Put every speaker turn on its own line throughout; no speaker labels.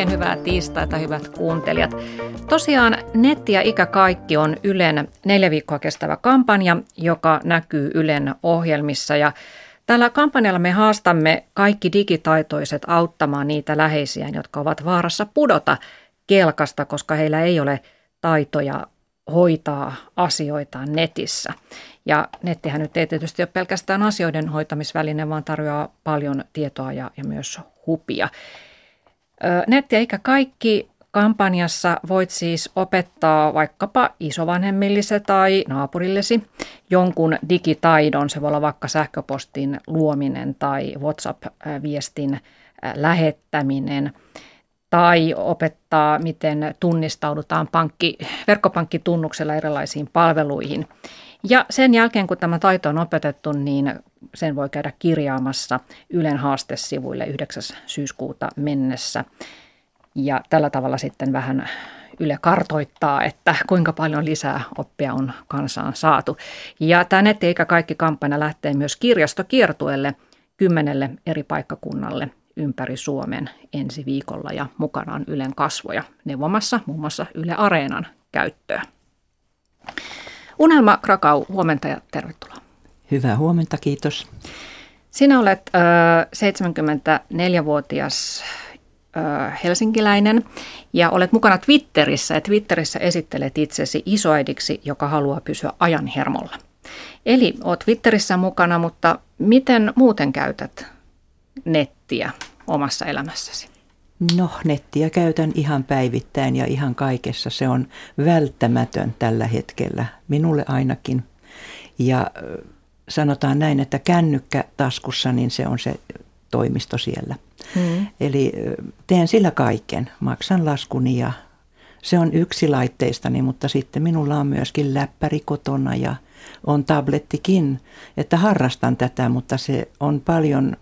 Oikein hyvää tiistaita, hyvät kuuntelijat. Tosiaan Netti ja Ikä Kaikki on Ylen neljä viikkoa kestävä kampanja, joka näkyy Ylen ohjelmissa. Ja tällä kampanjalla me haastamme kaikki digitaitoiset auttamaan niitä läheisiä, jotka ovat vaarassa pudota kelkasta, koska heillä ei ole taitoja hoitaa asioitaan netissä. Ja nettihän nyt ei tietysti ole pelkästään asioiden hoitamisväline, vaan tarjoaa paljon tietoa ja, ja myös hupia. Netti eikä kaikki kampanjassa voit siis opettaa vaikkapa isovanhemmillisi tai naapurillesi jonkun digitaidon. Se voi olla vaikka sähköpostin luominen tai WhatsApp-viestin lähettäminen tai opettaa, miten tunnistaudutaan pankki, verkkopankkitunnuksella erilaisiin palveluihin. Ja sen jälkeen, kun tämä taito on opetettu, niin sen voi käydä kirjaamassa Ylen haastesivuille 9. syyskuuta mennessä. Ja tällä tavalla sitten vähän Yle kartoittaa, että kuinka paljon lisää oppia on kansaan saatu. Ja tämä netti eikä kaikki kampanja lähtee myös kirjastokiertueelle kymmenelle eri paikkakunnalle ympäri Suomen ensi viikolla ja mukana on Ylen kasvoja neuvomassa muun muassa Yle Areenan käyttöä. Unelma Krakau, huomenta ja tervetuloa.
Hyvää huomenta, kiitos.
Sinä olet äh, 74-vuotias äh, helsinkiläinen ja olet mukana Twitterissä ja Twitterissä esittelet itsesi isoäidiksi, joka haluaa pysyä ajan hermolla. Eli olet Twitterissä mukana, mutta miten muuten käytät nettiä omassa elämässäsi?
No, nettiä käytän ihan päivittäin ja ihan kaikessa. Se on välttämätön tällä hetkellä, minulle ainakin. Ja sanotaan näin, että kännykkä taskussa, niin se on se toimisto siellä. Mm. Eli teen sillä kaiken. Maksan laskuni ja se on yksi laitteistani, mutta sitten minulla on myöskin läppäri kotona ja on tablettikin, että harrastan tätä, mutta se on paljon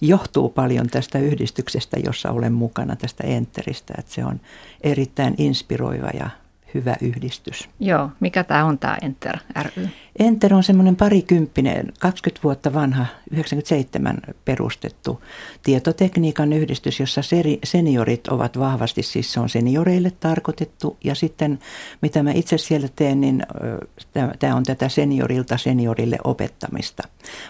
johtuu paljon tästä yhdistyksestä, jossa olen mukana, tästä Enteristä. Että se on erittäin inspiroiva ja hyvä yhdistys.
Joo, mikä tämä on tämä Enter ry?
Enter on semmoinen parikymppinen, 20 vuotta vanha, 97 perustettu tietotekniikan yhdistys, jossa seniorit ovat vahvasti, siis se on senioreille tarkoitettu. Ja sitten mitä mä itse siellä teen, niin tämä on tätä seniorilta seniorille opettamista.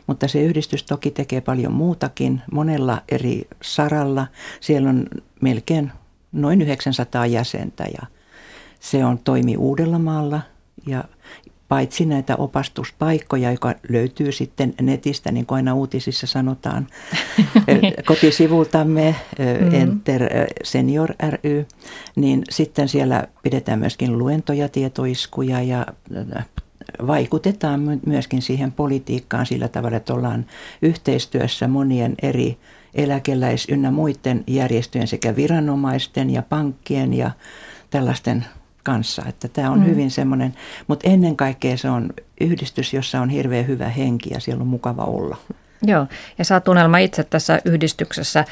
Mutta se yhdistys toki tekee paljon muutakin, monella eri saralla. Siellä on melkein noin 900 jäsentä ja se on toimi Uudellamaalla ja paitsi näitä opastuspaikkoja, joka löytyy sitten netistä, niin kuin aina uutisissa sanotaan, kotisivultamme mm-hmm. Enter Senior ry, niin sitten siellä pidetään myöskin luentoja, tietoiskuja ja vaikutetaan myöskin siihen politiikkaan sillä tavalla, että ollaan yhteistyössä monien eri eläkeläis- ynnä muiden järjestöjen sekä viranomaisten ja pankkien ja tällaisten kanssa. Että tämä on mm. hyvin semmoinen, mutta ennen kaikkea se on yhdistys, jossa on hirveän hyvä henki ja siellä on mukava olla.
Joo, ja sä oot Unelma itse tässä yhdistyksessä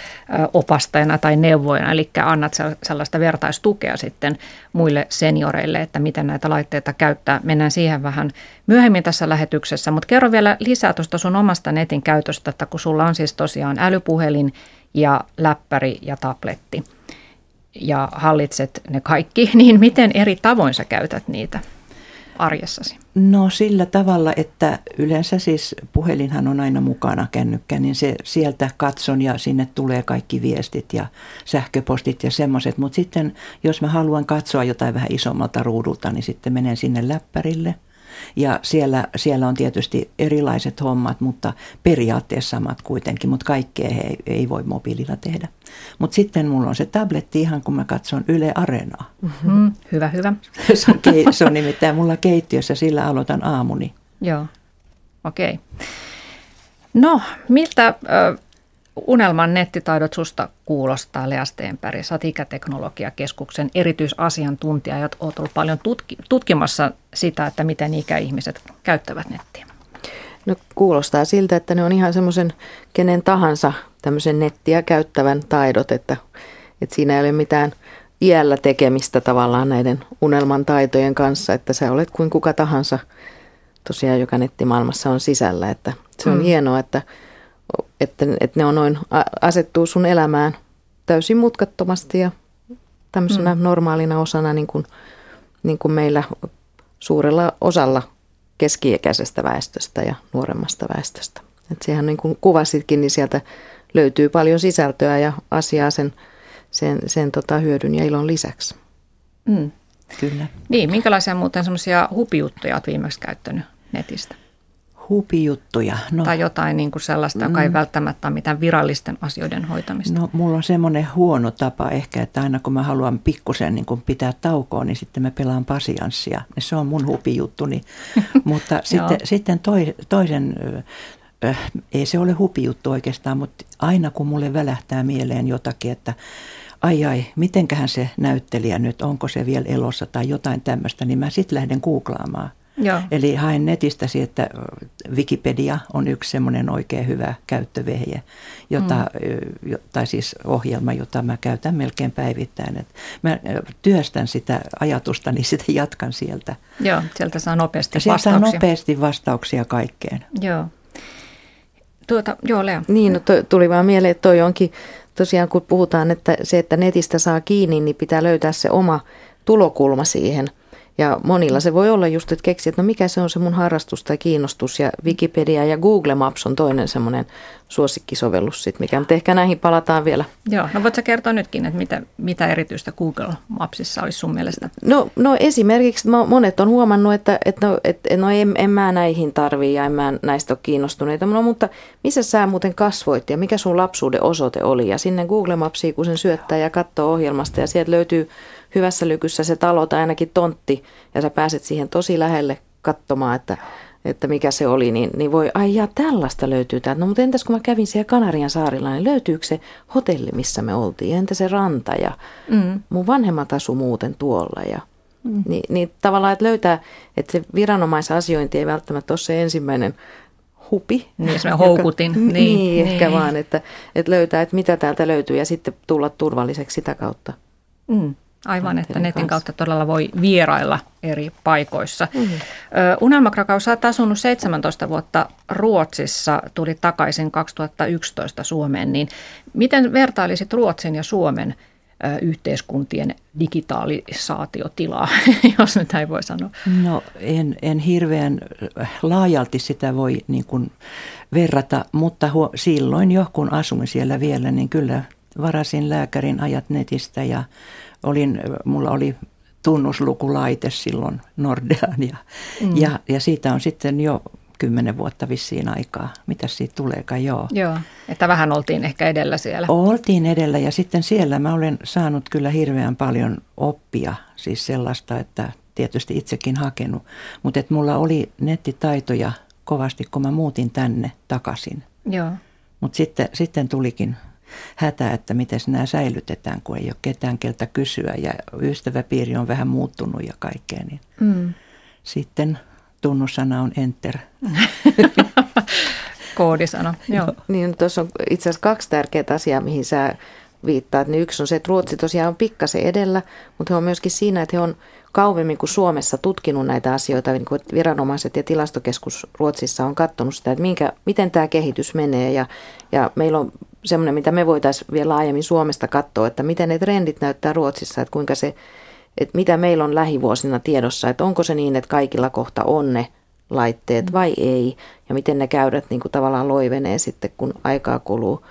opastajana tai neuvojana, eli annat sellaista vertaistukea sitten muille senioreille, että miten näitä laitteita käyttää. Mennään siihen vähän myöhemmin tässä lähetyksessä, mutta kerro vielä lisää tuosta sun omasta netin käytöstä, että kun sulla on siis tosiaan älypuhelin ja läppäri ja tabletti ja hallitset ne kaikki, niin miten eri tavoin sä käytät niitä arjessasi?
No sillä tavalla, että yleensä siis puhelinhan on aina mukana kännykkä, niin se sieltä katson ja sinne tulee kaikki viestit ja sähköpostit ja semmoiset. Mutta sitten jos mä haluan katsoa jotain vähän isommalta ruudulta, niin sitten menen sinne läppärille – ja siellä, siellä on tietysti erilaiset hommat, mutta periaatteessa samat kuitenkin, mutta kaikkea he ei, ei voi mobiililla tehdä. Mutta sitten mulla on se tabletti ihan kun mä katson Yle Areenaa.
Mm-hmm. Hyvä, hyvä.
se, on, se on nimittäin mulla keittiössä, sillä aloitan aamuni.
Joo, okei. Okay. No, miltä Unelman nettitaidot susta kuulostaa Lea Steenberg. Sä ikäteknologiakeskuksen erityisasiantuntija ja olet ollut paljon tutki, tutkimassa sitä, että miten ikäihmiset käyttävät nettiä.
No kuulostaa siltä, että ne on ihan semmoisen kenen tahansa tämmöisen nettiä käyttävän taidot, että, että siinä ei ole mitään iällä tekemistä tavallaan näiden unelman taitojen kanssa, että sä olet kuin kuka tahansa tosiaan, joka nettimaailmassa on sisällä, että se on mm. hienoa, että että, että ne on noin, asettuu sun elämään täysin mutkattomasti ja tämmöisenä mm. normaalina osana niin kuin, niin kuin meillä suurella osalla keski-ikäisestä väestöstä ja nuoremmasta väestöstä. Et siihen niin kuin kuvasitkin, niin sieltä löytyy paljon sisältöä ja asiaa sen, sen, sen tota hyödyn ja ilon lisäksi.
Mm. Kyllä. Niin, minkälaisia muuten semmoisia hupijuttuja olet viimeksi käyttänyt netistä?
Hupijuttuja.
No, tai jotain niin kuin sellaista, joka ei mm. välttämättä ole mitään virallisten asioiden hoitamista.
No mulla on semmoinen huono tapa ehkä, että aina kun mä haluan pikkusen niin kuin pitää taukoa, niin sitten mä pelaan pasianssia. Se on mun hupijuttuni. Mutta sitten, sitten toi, toisen, äh, ei se ole hupijuttu oikeastaan, mutta aina kun mulle välähtää mieleen jotakin, että ai ai, mitenköhän se näyttelijä nyt, onko se vielä elossa tai jotain tämmöistä, niin mä sitten lähden googlaamaan. Joo. Eli haen netistä että Wikipedia on yksi semmoinen oikein hyvä käyttövehje, jota, mm. tai siis ohjelma, jota mä käytän melkein päivittäin. Et mä työstän sitä ajatusta, niin sitten jatkan sieltä.
Joo, sieltä saa nopeasti
sieltä vastauksia. saa nopeasti vastauksia kaikkeen.
Joo. Tuota, joo, Lea.
Niin, no tuli vaan mieleen, että toi onkin tosiaan, kun puhutaan, että se, että netistä saa kiinni, niin pitää löytää se oma tulokulma siihen – ja monilla se voi olla just, että keksi, että no mikä se on se mun harrastus tai kiinnostus. Ja Wikipedia ja Google Maps on toinen semmoinen suosikkisovellus sit, mikä, mutta ehkä näihin palataan vielä.
Joo, no voitko kertoa nytkin, että mitä, mitä erityistä Google Mapsissa olisi sun mielestä?
No, no esimerkiksi monet on huomannut, että, että no, että no en, en mä näihin tarvii ja en mä näistä ole kiinnostuneita. No, mutta missä sä muuten kasvoit ja mikä sun lapsuuden osoite oli? Ja sinne Google Mapsiin, kun sen syöttää ja katsoo ohjelmasta ja sieltä löytyy hyvässä lykyssä se talo tai ainakin tontti ja sä pääset siihen tosi lähelle katsomaan, että, että mikä se oli, niin, niin voi, ai ja tällaista löytyy täältä. No mutta entäs kun mä kävin siellä Kanarian saarilla, niin löytyykö se hotelli, missä me oltiin? Entä se ranta ja mm. mun vanhemmat asu muuten tuolla ja mm. niin, niin tavallaan, että löytää, että se viranomaisasiointi ei välttämättä ole se ensimmäinen hupi.
Niin, se houkutin.
Joka, niin, niin, ehkä niin. vaan, että, että löytää, että mitä täältä löytyy ja sitten tulla turvalliseksi sitä kautta.
Mm. Aivan, että netin kanssa. kautta todella voi vierailla eri paikoissa. Mm. Unelma Krakau, sä oot asunut 17 vuotta Ruotsissa, tuli takaisin 2011 Suomeen, niin miten vertailisit Ruotsin ja Suomen yhteiskuntien digitalisaatiotilaa, jos nyt ei voi sanoa?
No en, en hirveän laajalti sitä voi niin kuin verrata, mutta huo, silloin jo kun asuin siellä vielä, niin kyllä varasin lääkärin ajat netistä ja olin, mulla oli tunnuslukulaite silloin Nordean ja, mm. ja, ja siitä on sitten jo kymmenen vuotta vissiin aikaa. Mitä siitä tuleekaan, joo.
Joo, että vähän oltiin ehkä edellä siellä.
Oltiin edellä ja sitten siellä mä olen saanut kyllä hirveän paljon oppia, siis sellaista, että tietysti itsekin hakenut. Mutta että mulla oli nettitaitoja kovasti, kun mä muutin tänne takaisin.
Joo.
Mutta sitten, sitten tulikin hätä, että miten nämä säilytetään, kun ei ole ketään keltä kysyä ja ystäväpiiri on vähän muuttunut ja kaikkea. Niin mm. Sitten tunnussana on enter.
Koodisana, joo.
Niin, tuossa on itse asiassa kaksi tärkeää asiaa, mihin sä viittaat. Niin yksi on se, että Ruotsi tosiaan on pikkasen edellä, mutta he on myöskin siinä, että he on kauemmin kuin Suomessa tutkinut näitä asioita. Niin kuin viranomaiset ja tilastokeskus Ruotsissa on katsonut sitä, että minkä, miten tämä kehitys menee. Ja, ja meillä on semmoinen, mitä me voitaisiin vielä laajemmin Suomesta katsoa, että miten ne trendit näyttää Ruotsissa, että kuinka se, että mitä meillä on lähivuosina tiedossa, että onko se niin, että kaikilla kohta on ne laitteet mm. vai ei, ja miten ne käydät niin kuin tavallaan loivenee sitten, kun aikaa kuluu.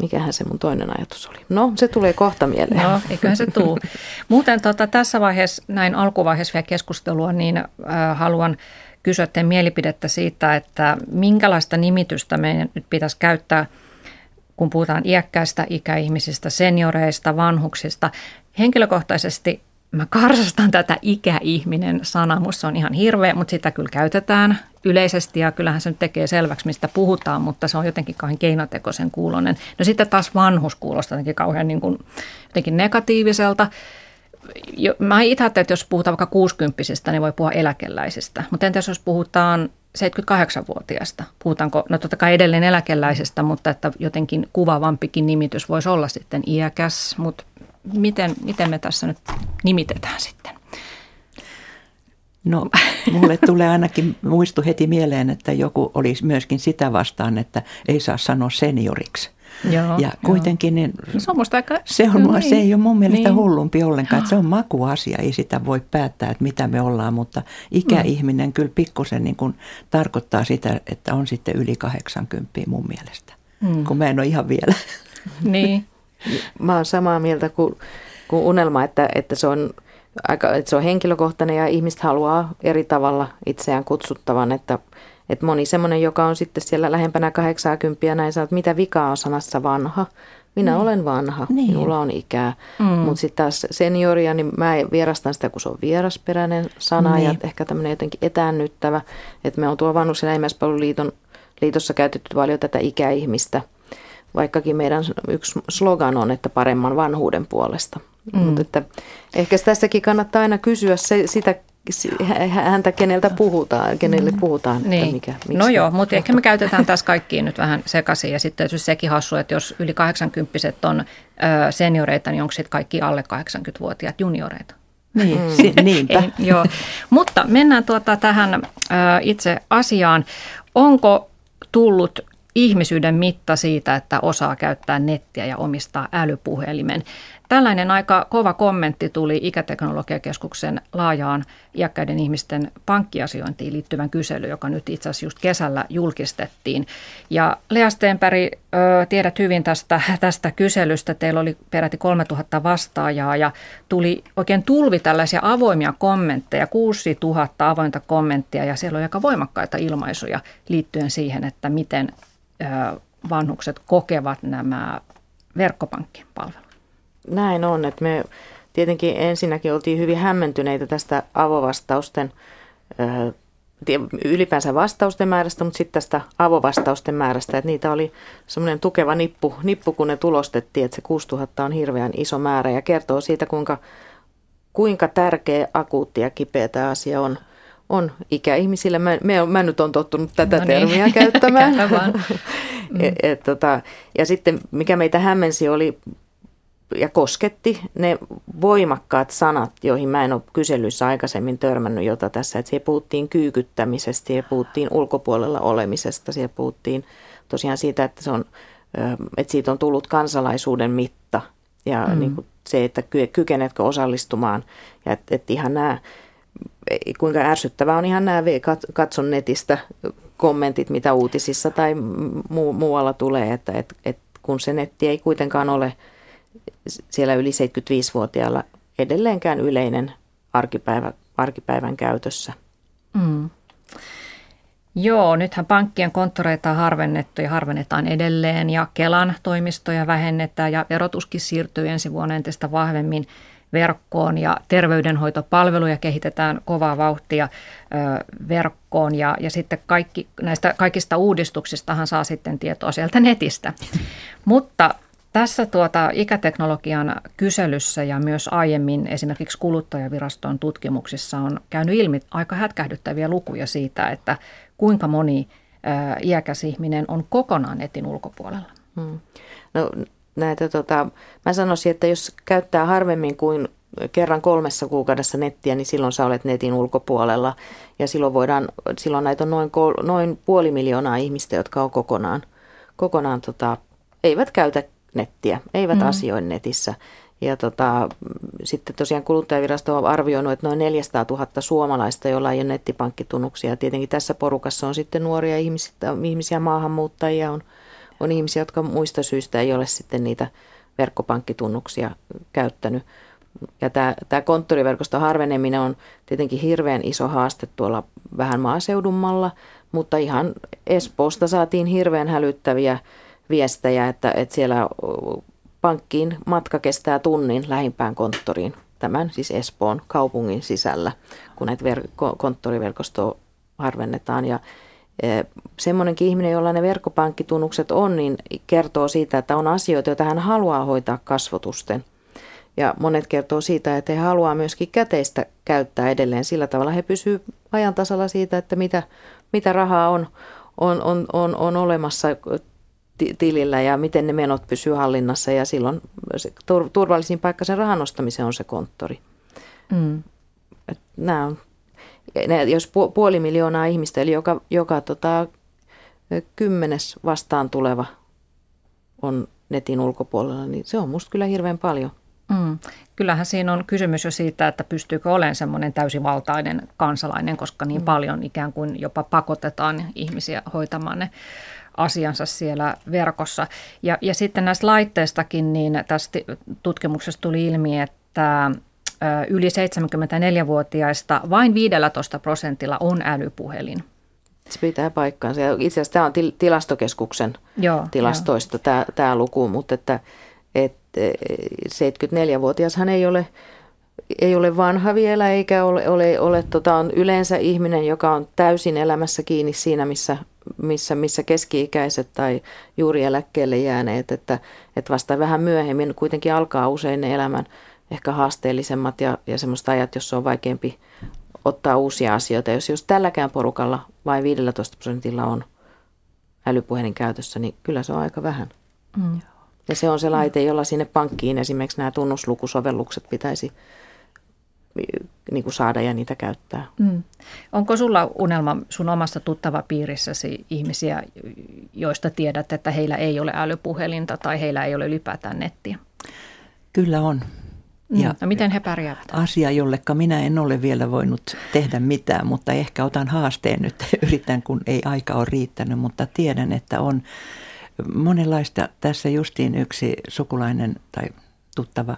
Mikähän se mun toinen ajatus oli? No, se tulee kohta mieleen.
No, eiköhän se tuu. Muuten tota, tässä vaiheessa, näin alkuvaiheessa vielä keskustelua, niin äh, haluan kysyä teidän mielipidettä siitä, että minkälaista nimitystä meidän nyt pitäisi käyttää – kun puhutaan iäkkäistä ikäihmisistä, senioreista, vanhuksista. Henkilökohtaisesti mä karsastan tätä ikäihminen sana, musta on ihan hirveä, mutta sitä kyllä käytetään yleisesti ja kyllähän se nyt tekee selväksi, mistä puhutaan, mutta se on jotenkin kauhean keinotekoisen kuulonen. No sitten taas vanhus kuulostaa jotenkin kauhean niin kuin, jotenkin negatiiviselta. Mä itse että jos puhutaan vaikka 60 niin voi puhua eläkeläisistä, mutta entäs jos puhutaan 78-vuotiaasta. Puhutaanko, no totta kai edelleen eläkeläisestä, mutta että jotenkin kuvaavampikin nimitys voisi olla sitten iäkäs, mutta miten, miten me tässä nyt nimitetään sitten?
No, mulle tulee ainakin muistu heti mieleen, että joku olisi myöskin sitä vastaan, että ei saa sanoa senioriksi. Joo, ja kuitenkin niin,
no, se on, aika,
se, on, niin, se ei ole mun mielestä niin. hullumpi ollenkaan, että se on makuasia, ei sitä voi päättää, että mitä me ollaan, mutta ikäihminen mm. kyllä pikkusen niin kuin tarkoittaa sitä, että on sitten yli 80 mun mielestä, mm. kun mä en ole ihan vielä.
Niin. Mä oon samaa mieltä kuin, kuin unelma, että, että se on aika, että se on henkilökohtainen ja ihmiset haluaa eri tavalla itseään kutsuttavan, että, että moni semmoinen, joka on sitten siellä lähempänä 80 näin sanoo, että mitä vikaa on sanassa vanha. Minä mm. olen vanha, niin. minulla on ikää. Mm. Mutta sitten taas senioria, niin mä vierastan sitä, kun se on vierasperäinen sana niin. ja ehkä tämmöinen jotenkin etäännyttävä. Että me on tuo Vanhuksen lähimmäispalveluliiton liitossa käytetty paljon tätä ikäihmistä, vaikkakin meidän yksi slogan on, että paremman vanhuuden puolesta. Mm. Mutta että ehkä tässäkin kannattaa aina kysyä se, sitä häntä, keneltä puhutaan, kenelle mm. puhutaan.
Niin. Että mikä, no joo, mutta ehkä me käytetään tässä kaikkiin nyt vähän sekaisin. Ja sitten tietysti sekin hassu, että jos yli 80 on ö, senioreita, niin onko sitten kaikki alle 80-vuotiaat junioreita?
Niin, mm. niinpä.
Ei, joo. Mutta mennään tuota tähän ö, itse asiaan. Onko tullut ihmisyyden mitta siitä, että osaa käyttää nettiä ja omistaa älypuhelimen. Tällainen aika kova kommentti tuli Ikäteknologiakeskuksen laajaan iäkkäiden ihmisten pankkiasiointiin liittyvän kysely, joka nyt itse asiassa just kesällä julkistettiin. Ja Lea Stenberg, tiedät hyvin tästä, tästä kyselystä. Teillä oli peräti 3000 vastaajaa ja tuli oikein tulvi tällaisia avoimia kommentteja, 6000 avointa kommenttia ja siellä oli aika voimakkaita ilmaisuja liittyen siihen, että miten vanhukset kokevat nämä verkkopankkipalvelut.
Näin on, että me tietenkin ensinnäkin oltiin hyvin hämmentyneitä tästä avovastausten ylipäänsä vastausten määrästä, mutta sitten tästä avovastausten määrästä, että niitä oli semmoinen tukeva nippu, nippu, kun ne tulostettiin, että se 6000 on hirveän iso määrä ja kertoo siitä, kuinka, kuinka tärkeä, akuutti ja kipeä tämä asia on – on ikäihmisillä. Mä, mä, mä nyt on tottunut tätä no niin. termiä käyttämään. mm. et, et, tota, ja sitten mikä meitä hämmensi oli ja kosketti ne voimakkaat sanat, joihin mä en ole kyselyssä aikaisemmin törmännyt, jota tässä, että siellä puhuttiin kyykyttämisestä, siellä puhuttiin ulkopuolella olemisesta, siellä puhuttiin tosiaan siitä, että, se on, että siitä on tullut kansalaisuuden mitta ja mm. niin kuin se, että kykenetkö osallistumaan ja että, että ihan nämä kuinka ärsyttävää on ihan nämä katson netistä kommentit, mitä uutisissa tai muu, muualla tulee, että et, et kun se netti ei kuitenkaan ole siellä yli 75-vuotiailla edelleenkään yleinen arkipäivä, arkipäivän käytössä. Mm.
Joo, nythän pankkien konttoreita on harvennettu ja harvennetaan edelleen ja Kelan toimistoja vähennetään ja verotuskin siirtyy ensi vuonna entistä vahvemmin verkkoon ja terveydenhoitopalveluja kehitetään kovaa vauhtia verkkoon ja, ja sitten kaikki, näistä kaikista uudistuksistahan saa sitten tietoa sieltä netistä. Mutta tässä tuota ikäteknologian kyselyssä ja myös aiemmin esimerkiksi kuluttajaviraston tutkimuksissa on käynyt ilmi aika hätkähdyttäviä lukuja siitä, että kuinka moni iäkäs ihminen on kokonaan netin ulkopuolella. Hmm.
No näitä, tota, mä sanoisin, että jos käyttää harvemmin kuin kerran kolmessa kuukaudessa nettiä, niin silloin sä olet netin ulkopuolella. Ja silloin, voidaan, silloin näitä on noin, noin puoli miljoonaa ihmistä, jotka on kokonaan, kokonaan tota, eivät käytä nettiä, eivät mm. asioi netissä. Ja tota, sitten tosiaan kuluttajavirasto on arvioinut, että noin 400 000 suomalaista, joilla ei ole nettipankkitunnuksia. Tietenkin tässä porukassa on sitten nuoria ihmisiä, ihmisiä maahanmuuttajia, on on ihmisiä, jotka muista syistä ei ole sitten niitä verkkopankkitunnuksia käyttänyt. Ja tämä, tämä konttoriverkoston harveneminen on tietenkin hirveän iso haaste tuolla vähän maaseudummalla, mutta ihan Espoosta saatiin hirveän hälyttäviä viestejä, että, että siellä pankkiin matka kestää tunnin lähimpään konttoriin, tämän siis Espoon kaupungin sisällä, kun näitä ver- konttoriverkostoa harvennetaan. Ja semmoinenkin ihminen, jolla ne verkkopankkitunnukset on, niin kertoo siitä, että on asioita, joita hän haluaa hoitaa kasvotusten. Ja monet kertoo siitä, että he haluaa myöskin käteistä käyttää edelleen. Sillä tavalla he pysyvät ajan tasalla siitä, että mitä, mitä rahaa on, on, on, on, on olemassa tilillä ja miten ne menot pysyy hallinnassa. Ja silloin se turvallisin paikka sen rahan ostamiseen on se konttori. Mm. Nämä on jos puoli miljoonaa ihmistä, eli joka, joka tota, kymmenes vastaan tuleva on netin ulkopuolella, niin se on musta kyllä hirveän paljon.
Mm. Kyllähän siinä on kysymys jo siitä, että pystyykö olemaan semmoinen täysivaltainen kansalainen, koska niin mm. paljon ikään kuin jopa pakotetaan ihmisiä hoitamaan ne asiansa siellä verkossa. Ja, ja sitten näistä laitteistakin, niin tästä tutkimuksesta tuli ilmi, että yli 74-vuotiaista vain 15 prosentilla on älypuhelin.
Se pitää paikkaansa. Itse asiassa tämä on tilastokeskuksen Joo, tilastoista jo. tämä, tämä luku, mutta että, että 74-vuotiashan ei ole, ei ole vanha vielä eikä ole, ole, ole tota, on yleensä ihminen, joka on täysin elämässä kiinni siinä, missä, missä, missä keski-ikäiset tai juuri eläkkeelle jääneet, että, että vasta vähän myöhemmin kuitenkin alkaa usein ne elämän ehkä haasteellisemmat ja, ja semmoista ajat, jossa on vaikeampi ottaa uusia asioita. Jos, jos tälläkään porukalla vain 15 prosentilla on älypuhelin käytössä, niin kyllä se on aika vähän. Mm. Ja se on se laite, jolla sinne pankkiin esimerkiksi nämä tunnuslukusovellukset pitäisi niin kuin saada ja niitä käyttää. Mm.
Onko sulla unelma sun omasta tuttava piirissäsi ihmisiä, joista tiedät, että heillä ei ole älypuhelinta tai heillä ei ole ylipäätään nettiä?
Kyllä on.
Mm. Ja no miten he pärjäävät?
Asia, jollekka minä en ole vielä voinut tehdä mitään, mutta ehkä otan haasteen nyt, yritän kun ei aika ole riittänyt, mutta tiedän, että on monenlaista. Tässä justiin yksi sukulainen tai tuttava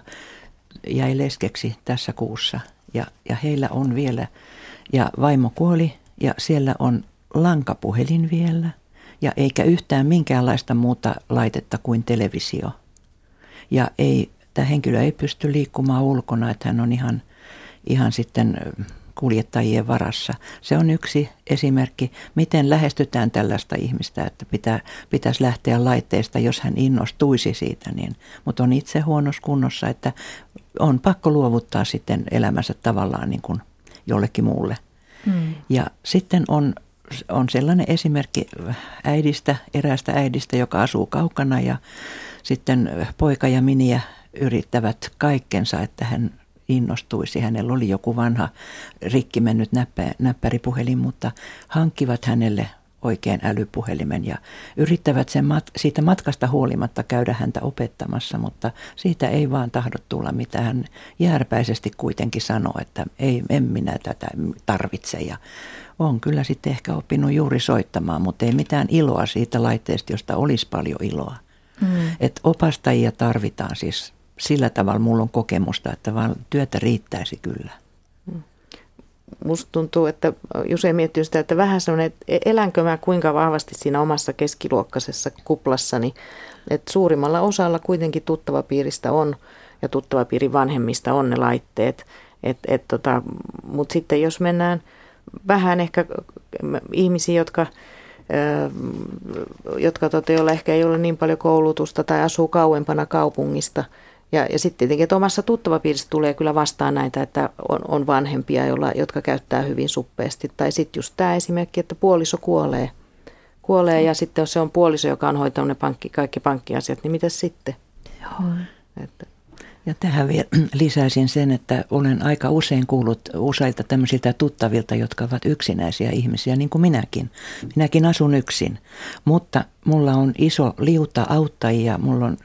jäi leskeksi tässä kuussa ja, ja heillä on vielä, ja vaimo kuoli ja siellä on lankapuhelin vielä ja eikä yhtään minkäänlaista muuta laitetta kuin televisio. Ja ei tämä henkilö ei pysty liikkumaan ulkona, että hän on ihan, ihan sitten kuljettajien varassa. Se on yksi esimerkki, miten lähestytään tällaista ihmistä, että pitää, pitäisi lähteä laitteesta, jos hän innostuisi siitä, niin, mutta on itse huonossa kunnossa, että on pakko luovuttaa sitten elämänsä tavallaan niin kuin jollekin muulle. Hmm. Ja sitten on, on sellainen esimerkki äidistä, eräästä äidistä, joka asuu kaukana ja sitten poika ja miniä yrittävät kaikkensa, että hän innostuisi. Hänellä oli joku vanha rikki mennyt näppä, näppäripuhelin, mutta hankkivat hänelle oikein älypuhelimen ja yrittävät sen mat- siitä matkasta huolimatta käydä häntä opettamassa, mutta siitä ei vaan tahdo tulla mitään. Hän järpäisesti kuitenkin sanoo, että ei, en minä tätä tarvitse ja on kyllä sitten ehkä oppinut juuri soittamaan, mutta ei mitään iloa siitä laitteesta, josta olisi paljon iloa. Mm. Et opastajia tarvitaan siis sillä tavalla mulla on kokemusta, että vaan työtä riittäisi kyllä. Mm.
Musta tuntuu, että usein miettii sitä, että vähän sellainen, että e- elänkö mä kuinka vahvasti siinä omassa keskiluokkaisessa kuplassani, että suurimmalla osalla kuitenkin tuttava piiristä on ja tuttava piirin vanhemmista on ne laitteet. Et, et tota, Mutta sitten jos mennään vähän ehkä ihmisiä, jotka jotka tota, ehkä ei ole niin paljon koulutusta tai asuu kauempana kaupungista – ja, ja sitten tietenkin, että omassa tuttavapiirissä tulee kyllä vastaan näitä, että on, on vanhempia, joilla, jotka käyttää hyvin suppeasti. Tai sitten just tämä esimerkki, että puoliso kuolee. Kuolee ja sitten jos se on puoliso, joka on hoitanut ne pankki, kaikki pankkiasiat, niin mitä sitten?
Joo. Että. Ja tähän vielä lisäisin sen, että olen aika usein kuullut useilta tämmöisiltä tuttavilta, jotka ovat yksinäisiä ihmisiä, niin kuin minäkin. Minäkin asun yksin, mutta mulla on iso liuta auttajia, mulla on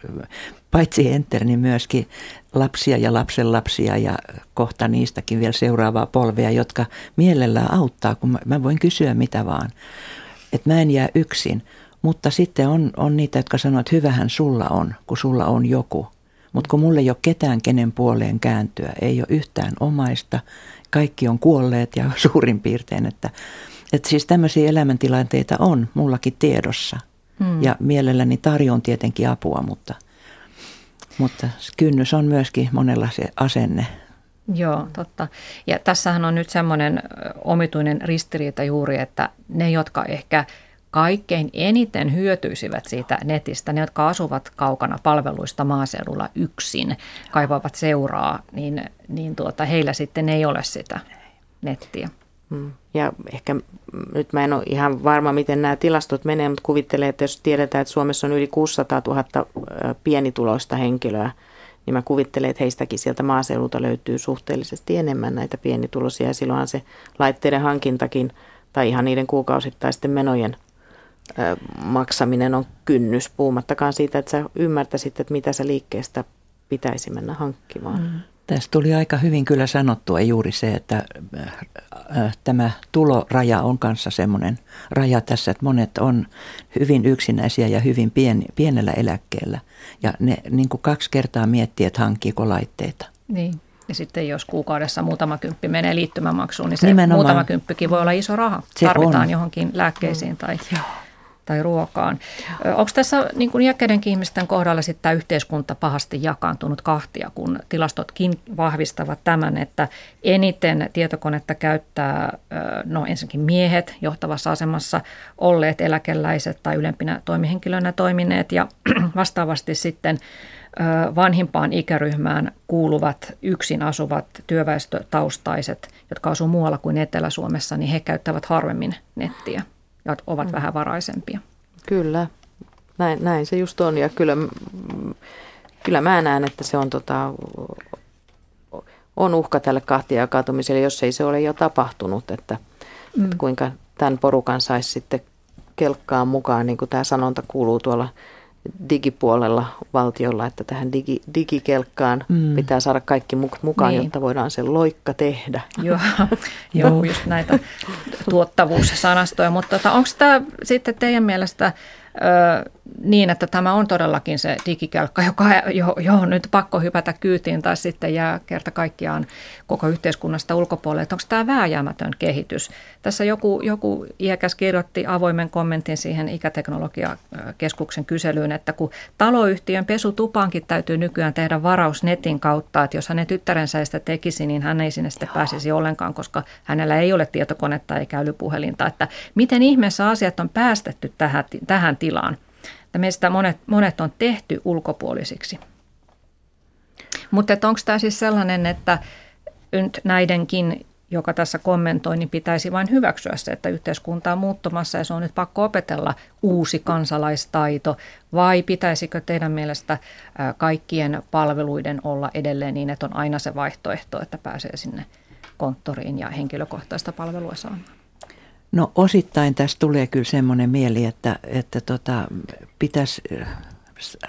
paitsi Enter, niin myöskin lapsia ja lapsenlapsia ja kohta niistäkin vielä seuraavaa polvea, jotka mielellään auttaa, kun mä voin kysyä mitä vaan. Että mä en jää yksin. Mutta sitten on, on niitä, jotka sanoo, että hyvähän sulla on, kun sulla on joku. Mutta kun mulle ei ole ketään, kenen puoleen kääntyä, ei ole yhtään omaista, kaikki on kuolleet ja suurin piirtein, että, että siis tämmöisiä elämäntilanteita on mullakin tiedossa. Hmm. Ja mielelläni tarjon tietenkin apua, mutta – mutta kynnys on myöskin monella se asenne.
Joo, totta. Ja tässähän on nyt semmoinen omituinen ristiriita juuri, että ne, jotka ehkä kaikkein eniten hyötyisivät siitä netistä, ne, jotka asuvat kaukana palveluista maaseudulla yksin, kaivavat seuraa, niin, niin tuota, heillä sitten ei ole sitä nettiä.
Mm. Ja ehkä nyt mä en ole ihan varma, miten nämä tilastot menee, mutta kuvittelen, että jos tiedetään, että Suomessa on yli 600 000 pienituloista henkilöä, niin mä kuvittelen, että heistäkin sieltä maaseudulta löytyy suhteellisesti enemmän näitä pienituloisia ja silloinhan se laitteiden hankintakin tai ihan niiden kuukausittaisten menojen maksaminen on kynnys, puhumattakaan siitä, että sä ymmärtäisit, että mitä sä liikkeestä pitäisi mennä hankkimaan. Mm.
Tässä tuli aika hyvin kyllä sanottua juuri se, että äh, tämä tuloraja on kanssa semmoinen raja tässä, että monet on hyvin yksinäisiä ja hyvin pieni, pienellä eläkkeellä. Ja ne niin kuin kaksi kertaa miettii, että hankkiiko laitteita.
Niin. Ja sitten jos kuukaudessa muutama kymppi menee liittymämaksuun, niin se Nimenomaan. muutama kymppikin voi olla iso raha. Se Tarvitaan on. johonkin lääkkeisiin tai Joo tai ruokaan. Onko tässä niin kuin iäkkeidenkin ihmisten kohdalla sitten tämä yhteiskunta pahasti jakaantunut kahtia, kun tilastotkin vahvistavat tämän, että eniten tietokonetta käyttää no ensinnäkin miehet johtavassa asemassa olleet eläkeläiset tai ylempinä toimihenkilöinä toimineet ja vastaavasti sitten vanhimpaan ikäryhmään kuuluvat yksin asuvat työväestötaustaiset, jotka asuvat muualla kuin Etelä-Suomessa, niin he käyttävät harvemmin nettiä ja ovat mm. vähän varaisempia.
Kyllä, näin, näin se just on ja kyllä, kyllä mä näen, että se on, tota, on uhka tälle kahtia jakautumiselle, jos ei se ole jo tapahtunut, että, mm. että kuinka tämän porukan saisi sitten kelkkaan mukaan, niin kuin tämä sanonta kuuluu tuolla digipuolella valtiolla, että tähän digi, digikelkkaan mm. pitää saada kaikki mukaan, niin. jotta voidaan se loikka tehdä.
Joo, Joo just näitä tuottavuussanastoja, mutta tota, onko tämä sitten teidän mielestä niin, että tämä on todellakin se digikelkka, joka, jo, on nyt pakko hypätä kyytiin tai sitten jää kerta kaikkiaan koko yhteiskunnasta ulkopuolelle. Että onko tämä vääjäämätön kehitys? Tässä joku, joku iäkäs kirjoitti avoimen kommentin siihen ikäteknologiakeskuksen kyselyyn, että kun taloyhtiön pesutupaankin täytyy nykyään tehdä varaus netin kautta, että jos hänen tyttärensä sitä tekisi, niin hän ei sinne sitten pääsisi ollenkaan, koska hänellä ei ole tietokonetta eikä älypuhelinta. Että miten ihmeessä asiat on päästetty tähän, tähän tilaan? Että meistä monet, monet on tehty ulkopuolisiksi. Mutta onko tämä siis sellainen, että nyt näidenkin, joka tässä kommentoi, niin pitäisi vain hyväksyä se, että yhteiskunta on muuttumassa ja se on nyt pakko opetella uusi kansalaistaito, vai pitäisikö teidän mielestä kaikkien palveluiden olla edelleen niin, että on aina se vaihtoehto, että pääsee sinne konttoriin ja henkilökohtaista palvelua saamaan?
No osittain tässä tulee kyllä semmoinen mieli, että, että tota, pitäisi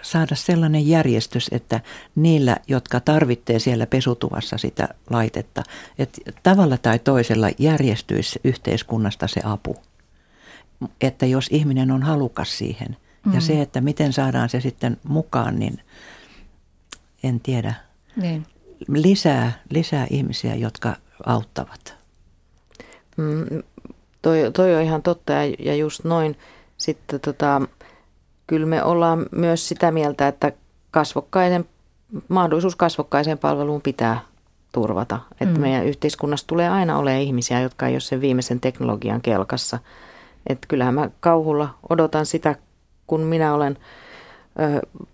saada sellainen järjestys, että niillä, jotka tarvitsee siellä pesutuvassa sitä laitetta, että tavalla tai toisella järjestyisi yhteiskunnasta se apu. Että jos ihminen on halukas siihen mm. ja se, että miten saadaan se sitten mukaan, niin en tiedä. Niin. Lisää, lisää ihmisiä, jotka auttavat.
Toi, toi on ihan totta ja, ja just noin. Sitten tota, kyllä me ollaan myös sitä mieltä, että kasvokkainen, mahdollisuus kasvokkaiseen palveluun pitää turvata. Että mm. meidän yhteiskunnassa tulee aina olemaan ihmisiä, jotka ei ole sen viimeisen teknologian kelkassa. Että kyllähän mä kauhulla odotan sitä, kun minä olen,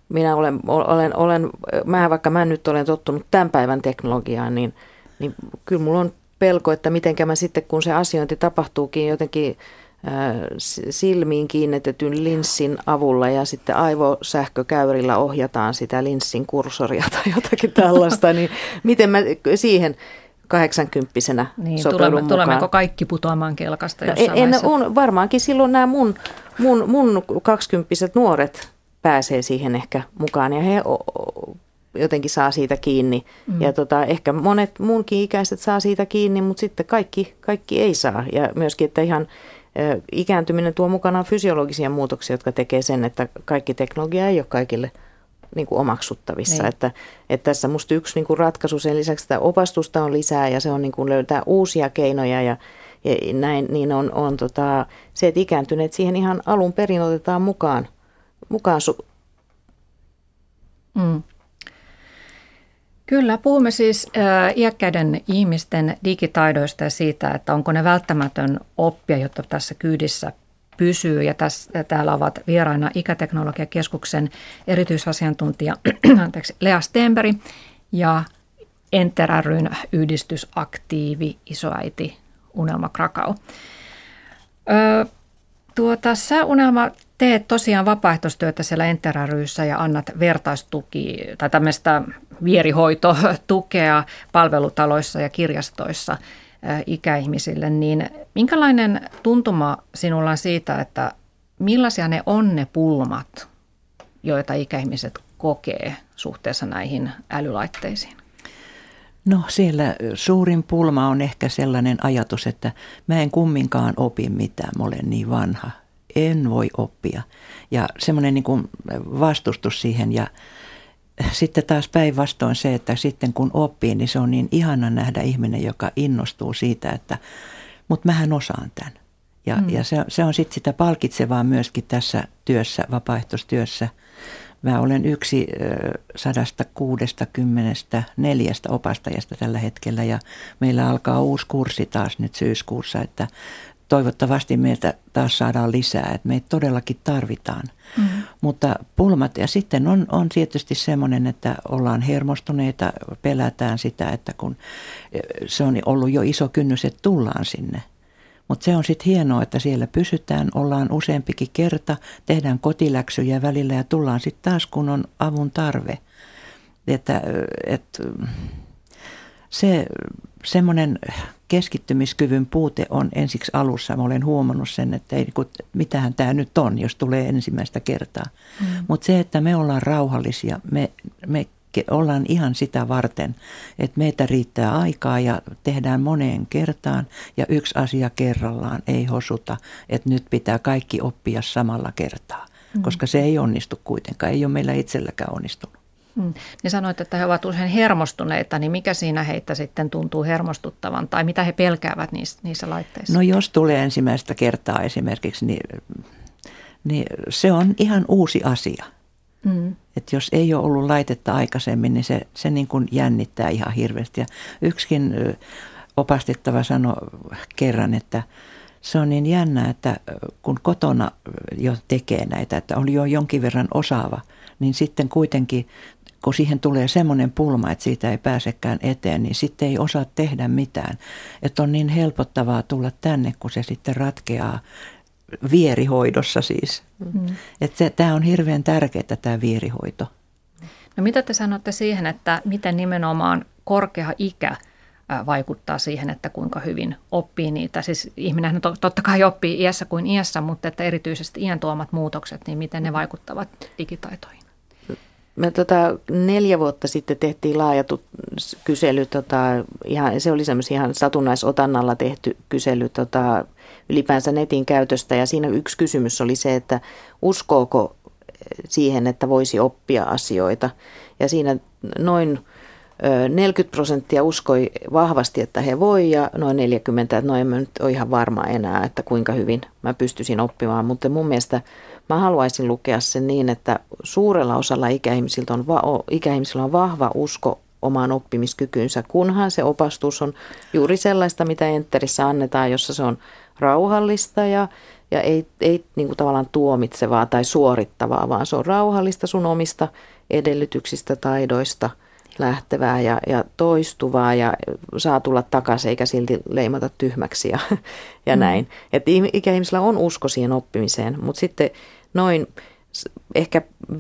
minä olen, olen, olen mä vaikka mä nyt olen tottunut tämän päivän teknologiaan, niin, niin kyllä mulla on pelko, että miten mä sitten, kun se asiointi tapahtuukin jotenkin silmiin kiinnitetyn linssin avulla ja sitten aivosähkökäyrillä ohjataan sitä linssin kursoria tai jotakin tällaista, niin miten mä siihen 80 niin, tulemme, mukaan.
Tulemmeko kaikki putoamaan kelkasta
no, en, en, on, Varmaankin silloin nämä mun, mun, mun 20 nuoret pääsee siihen ehkä mukaan ja he jotenkin saa siitä kiinni. Mm. Ja tota, ehkä monet muunkin ikäiset saa siitä kiinni, mutta sitten kaikki, kaikki ei saa. Ja myöskin, että ihan ikääntyminen tuo mukanaan fysiologisia muutoksia, jotka tekee sen, että kaikki teknologia ei ole kaikille niin kuin omaksuttavissa. Niin. Että, että tässä musta yksi niin kuin ratkaisu sen lisäksi, että opastusta on lisää ja se on niin kuin löytää uusia keinoja ja, ja näin, niin on, on tota, se, että ikääntyneet siihen ihan alun perin otetaan mukaan, mukaan su-
mm. Kyllä, puhumme siis iäkkäiden ihmisten digitaidoista ja siitä, että onko ne välttämätön oppia, jotta tässä kyydissä pysyy. Ja tässä, täällä ovat vieraina Ikäteknologiakeskuksen erityisasiantuntija anteeksi, Lea Stenberg ja Enter ryn yhdistysaktiivi isoäiti Unelma Krakau. Öö, tuota, sä Unelma teet tosiaan vapaaehtoistyötä siellä Enter ryssä ja annat vertaistuki tai tämmöistä vierihoitotukea palvelutaloissa ja kirjastoissa ikäihmisille, niin minkälainen tuntuma sinulla on siitä, että millaisia ne on ne pulmat, joita ikäihmiset kokee suhteessa näihin älylaitteisiin?
No siellä suurin pulma on ehkä sellainen ajatus, että mä en kumminkaan opi mitään, mä olen niin vanha. En voi oppia. Ja semmoinen niin vastustus siihen ja sitten taas päinvastoin se, että sitten kun oppii, niin se on niin ihana nähdä ihminen, joka innostuu siitä, että mutta mähän osaan tämän. Ja, mm. ja se, se on sitten sitä palkitsevaa myöskin tässä työssä, vapaaehtoistyössä. Mä olen yksi 164 opastajasta tällä hetkellä ja meillä alkaa uusi kurssi taas nyt syyskuussa, että toivottavasti meiltä taas saadaan lisää, että meitä todellakin tarvitaan. Mm-hmm. Mutta pulmat, ja sitten on, on tietysti semmoinen, että ollaan hermostuneita, pelätään sitä, että kun se on ollut jo iso kynnys, että tullaan sinne. Mutta se on sitten hienoa, että siellä pysytään, ollaan useampikin kerta, tehdään kotiläksyjä välillä ja tullaan sitten taas, kun on avun tarve. Että, että se semmoinen keskittymiskyvyn puute on ensiksi alussa. Mä olen huomannut sen, että ei, kun, mitähän tämä nyt on, jos tulee ensimmäistä kertaa. Mm. Mutta se, että me ollaan rauhallisia, me, me ollaan ihan sitä varten, että meitä riittää aikaa ja tehdään moneen kertaan ja yksi asia kerrallaan ei hosuta, että nyt pitää kaikki oppia samalla kertaa, mm. koska se ei onnistu kuitenkaan, ei ole meillä itselläkään onnistunut.
Hmm. Niin sanoit, että he ovat usein hermostuneita, niin mikä siinä heitä sitten tuntuu hermostuttavan tai mitä he pelkäävät niissä, niissä laitteissa?
No jos tulee ensimmäistä kertaa esimerkiksi, niin, niin se on ihan uusi asia. Mm. Että jos ei ole ollut laitetta aikaisemmin, niin se, se niin kuin jännittää ihan hirveästi. Ja yksikin opastettava sanoi kerran, että se on niin jännä, että kun kotona jo tekee näitä, että oli jo jonkin verran osaava, niin sitten kuitenkin kun siihen tulee semmoinen pulma, että siitä ei pääsekään eteen, niin sitten ei osaa tehdä mitään. Että on niin helpottavaa tulla tänne, kun se sitten ratkeaa vierihoidossa siis. Mm. Että tämä on hirveän tärkeää tämä vierihoito.
No mitä te sanotte siihen, että miten nimenomaan korkea ikä vaikuttaa siihen, että kuinka hyvin oppii niitä. Siis ihminen totta kai oppii iässä kuin iässä, mutta että erityisesti iän tuomat muutokset, niin miten ne vaikuttavat digitaitoihin?
Me tota, neljä vuotta sitten tehtiin laaja kysely, tota, ihan, se oli semmoisen ihan satunnaisotannalla tehty kysely tota, ylipäänsä netin käytöstä ja siinä yksi kysymys oli se, että uskooko siihen, että voisi oppia asioita. Ja siinä noin 40 prosenttia uskoi vahvasti, että he voi ja noin 40, että no en mä nyt ole ihan varma enää, että kuinka hyvin mä pystyisin oppimaan. Mutta mun mielestä Mä haluaisin lukea sen niin, että suurella osalla ikäihmisillä on, va- ikäihmisillä on vahva usko omaan oppimiskykynsä, kunhan se opastus on juuri sellaista, mitä Enterissä annetaan, jossa se on rauhallista ja, ja ei, ei niin kuin tavallaan tuomitsevaa tai suorittavaa, vaan se on rauhallista sun omista edellytyksistä, taidoista lähtevää ja, ja toistuvaa ja saa tulla takaisin eikä silti leimata tyhmäksi ja, ja mm. näin. Että ikäihmisillä on usko siihen oppimiseen, mutta sitten noin ehkä 10-20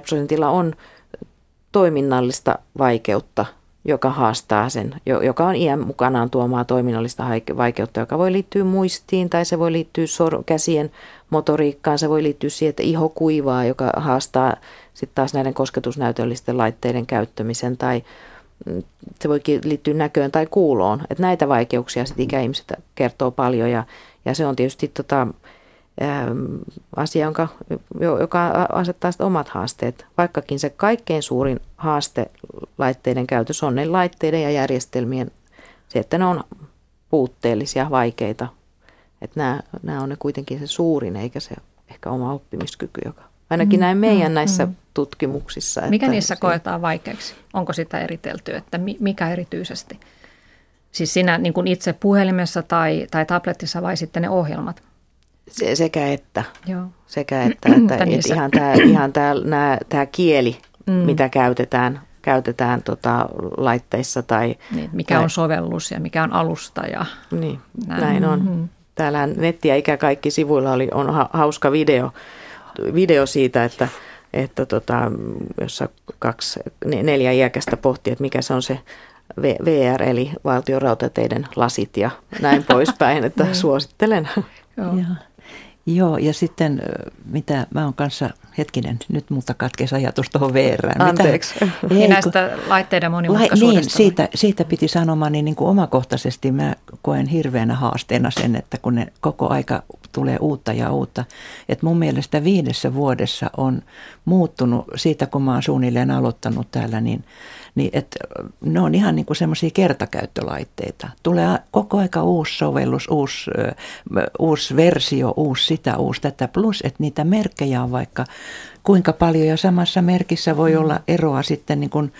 prosentilla on toiminnallista vaikeutta, joka haastaa sen, joka on iän mukanaan tuomaa toiminnallista vaikeutta, joka voi liittyä muistiin tai se voi liittyä sor- käsien motoriikkaan, se voi liittyä siihen, että iho kuivaa, joka haastaa sitten taas näiden kosketusnäytöllisten laitteiden käyttämisen tai mm, se voi liittyä näköön tai kuuloon. Että näitä vaikeuksia sitten ikäihmiset kertoo paljon ja, ja se on tietysti tota, Ähm, asia, jonka, joka asettaa sitten omat haasteet. Vaikkakin se kaikkein suurin haaste laitteiden käytössä on ne laitteiden ja järjestelmien, se, että ne on puutteellisia, vaikeita. Että nämä, nämä on ne kuitenkin se suurin, eikä se ehkä oma oppimiskyky, joka ainakin mm, näin meidän mm, näissä mm. tutkimuksissa.
Mikä että niissä se, koetaan vaikeaksi? Onko sitä eritelty, että mikä erityisesti? Siis sinä niin kuin itse puhelimessa tai, tai tabletissa vai sitten ne ohjelmat?
Se, sekä että. Joo. Sekä että, että, että ihan tämä ihan tää kieli, mm. mitä käytetään, käytetään tota, laitteissa. Tai,
niin, mikä tai, on sovellus ja mikä on alusta. Ja
niin, näin, näin on. Mm-hmm. Täällä netti ja ikä kaikki sivuilla oli, on hauska video, video siitä, että että tota, jossa kaksi, neljä iäkästä pohti, että mikä se on se VR eli valtion rautateiden lasit ja näin poispäin, että suosittelen.
Joo. Joo, ja sitten mitä mä oon kanssa, hetkinen, nyt multa katkesi ajatus tuohon VR.
Anteeksi.
Mitä, ei, näistä kun, laitteiden monimutkaisuudesta.
Niin, siitä, siitä piti sanomaan, niin, niin kuin omakohtaisesti mä koen hirveänä haasteena sen, että kun ne koko aika tulee uutta ja uutta. Että mun mielestä viidessä vuodessa on muuttunut siitä, kun mä oon suunnilleen aloittanut täällä, niin – niin että ne on ihan niin kuin semmoisia kertakäyttölaitteita. Tulee koko aika uusi sovellus, uusi, uusi versio, uusi sitä, uusi tätä. Plus, että niitä merkkejä on vaikka kuinka paljon ja samassa merkissä voi mm. olla eroa sitten niin kuin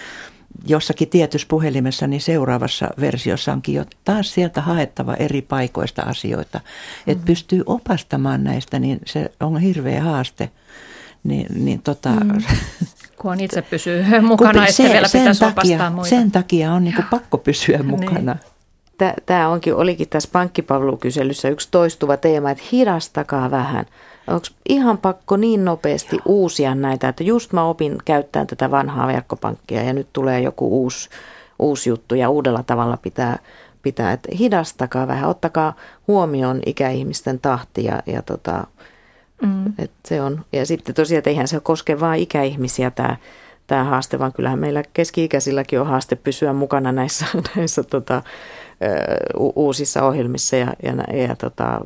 jossakin tietyssä puhelimessa, niin seuraavassa versiossa onkin jo taas sieltä haettava eri paikoista asioita. Että mm. pystyy opastamaan näistä, niin se on hirveä haaste. Niin, niin tota, mm.
Kun on itse pysyy mukana ja se, vielä pitäisi takia, opastaa muita.
Sen takia on niin kuin pakko pysyä niin. mukana.
Niin. Tämä onkin, olikin tässä pankkipalvelukyselyssä yksi toistuva teema, että hidastakaa vähän. Onko ihan pakko niin nopeasti uusia näitä, että just mä opin käyttää tätä vanhaa verkkopankkia ja nyt tulee joku uusi, uusi juttu ja uudella tavalla pitää, pitää että hidastakaa vähän, ottakaa huomioon ikäihmisten tahti ja, ja tota, Mm. Et se on. Ja sitten tosiaan, että eihän se koske vain ikäihmisiä tämä, tämä haaste, vaan kyllähän meillä keski-ikäisilläkin on haaste pysyä mukana näissä, näissä tota, uusissa ohjelmissa ja, ja, ja tota,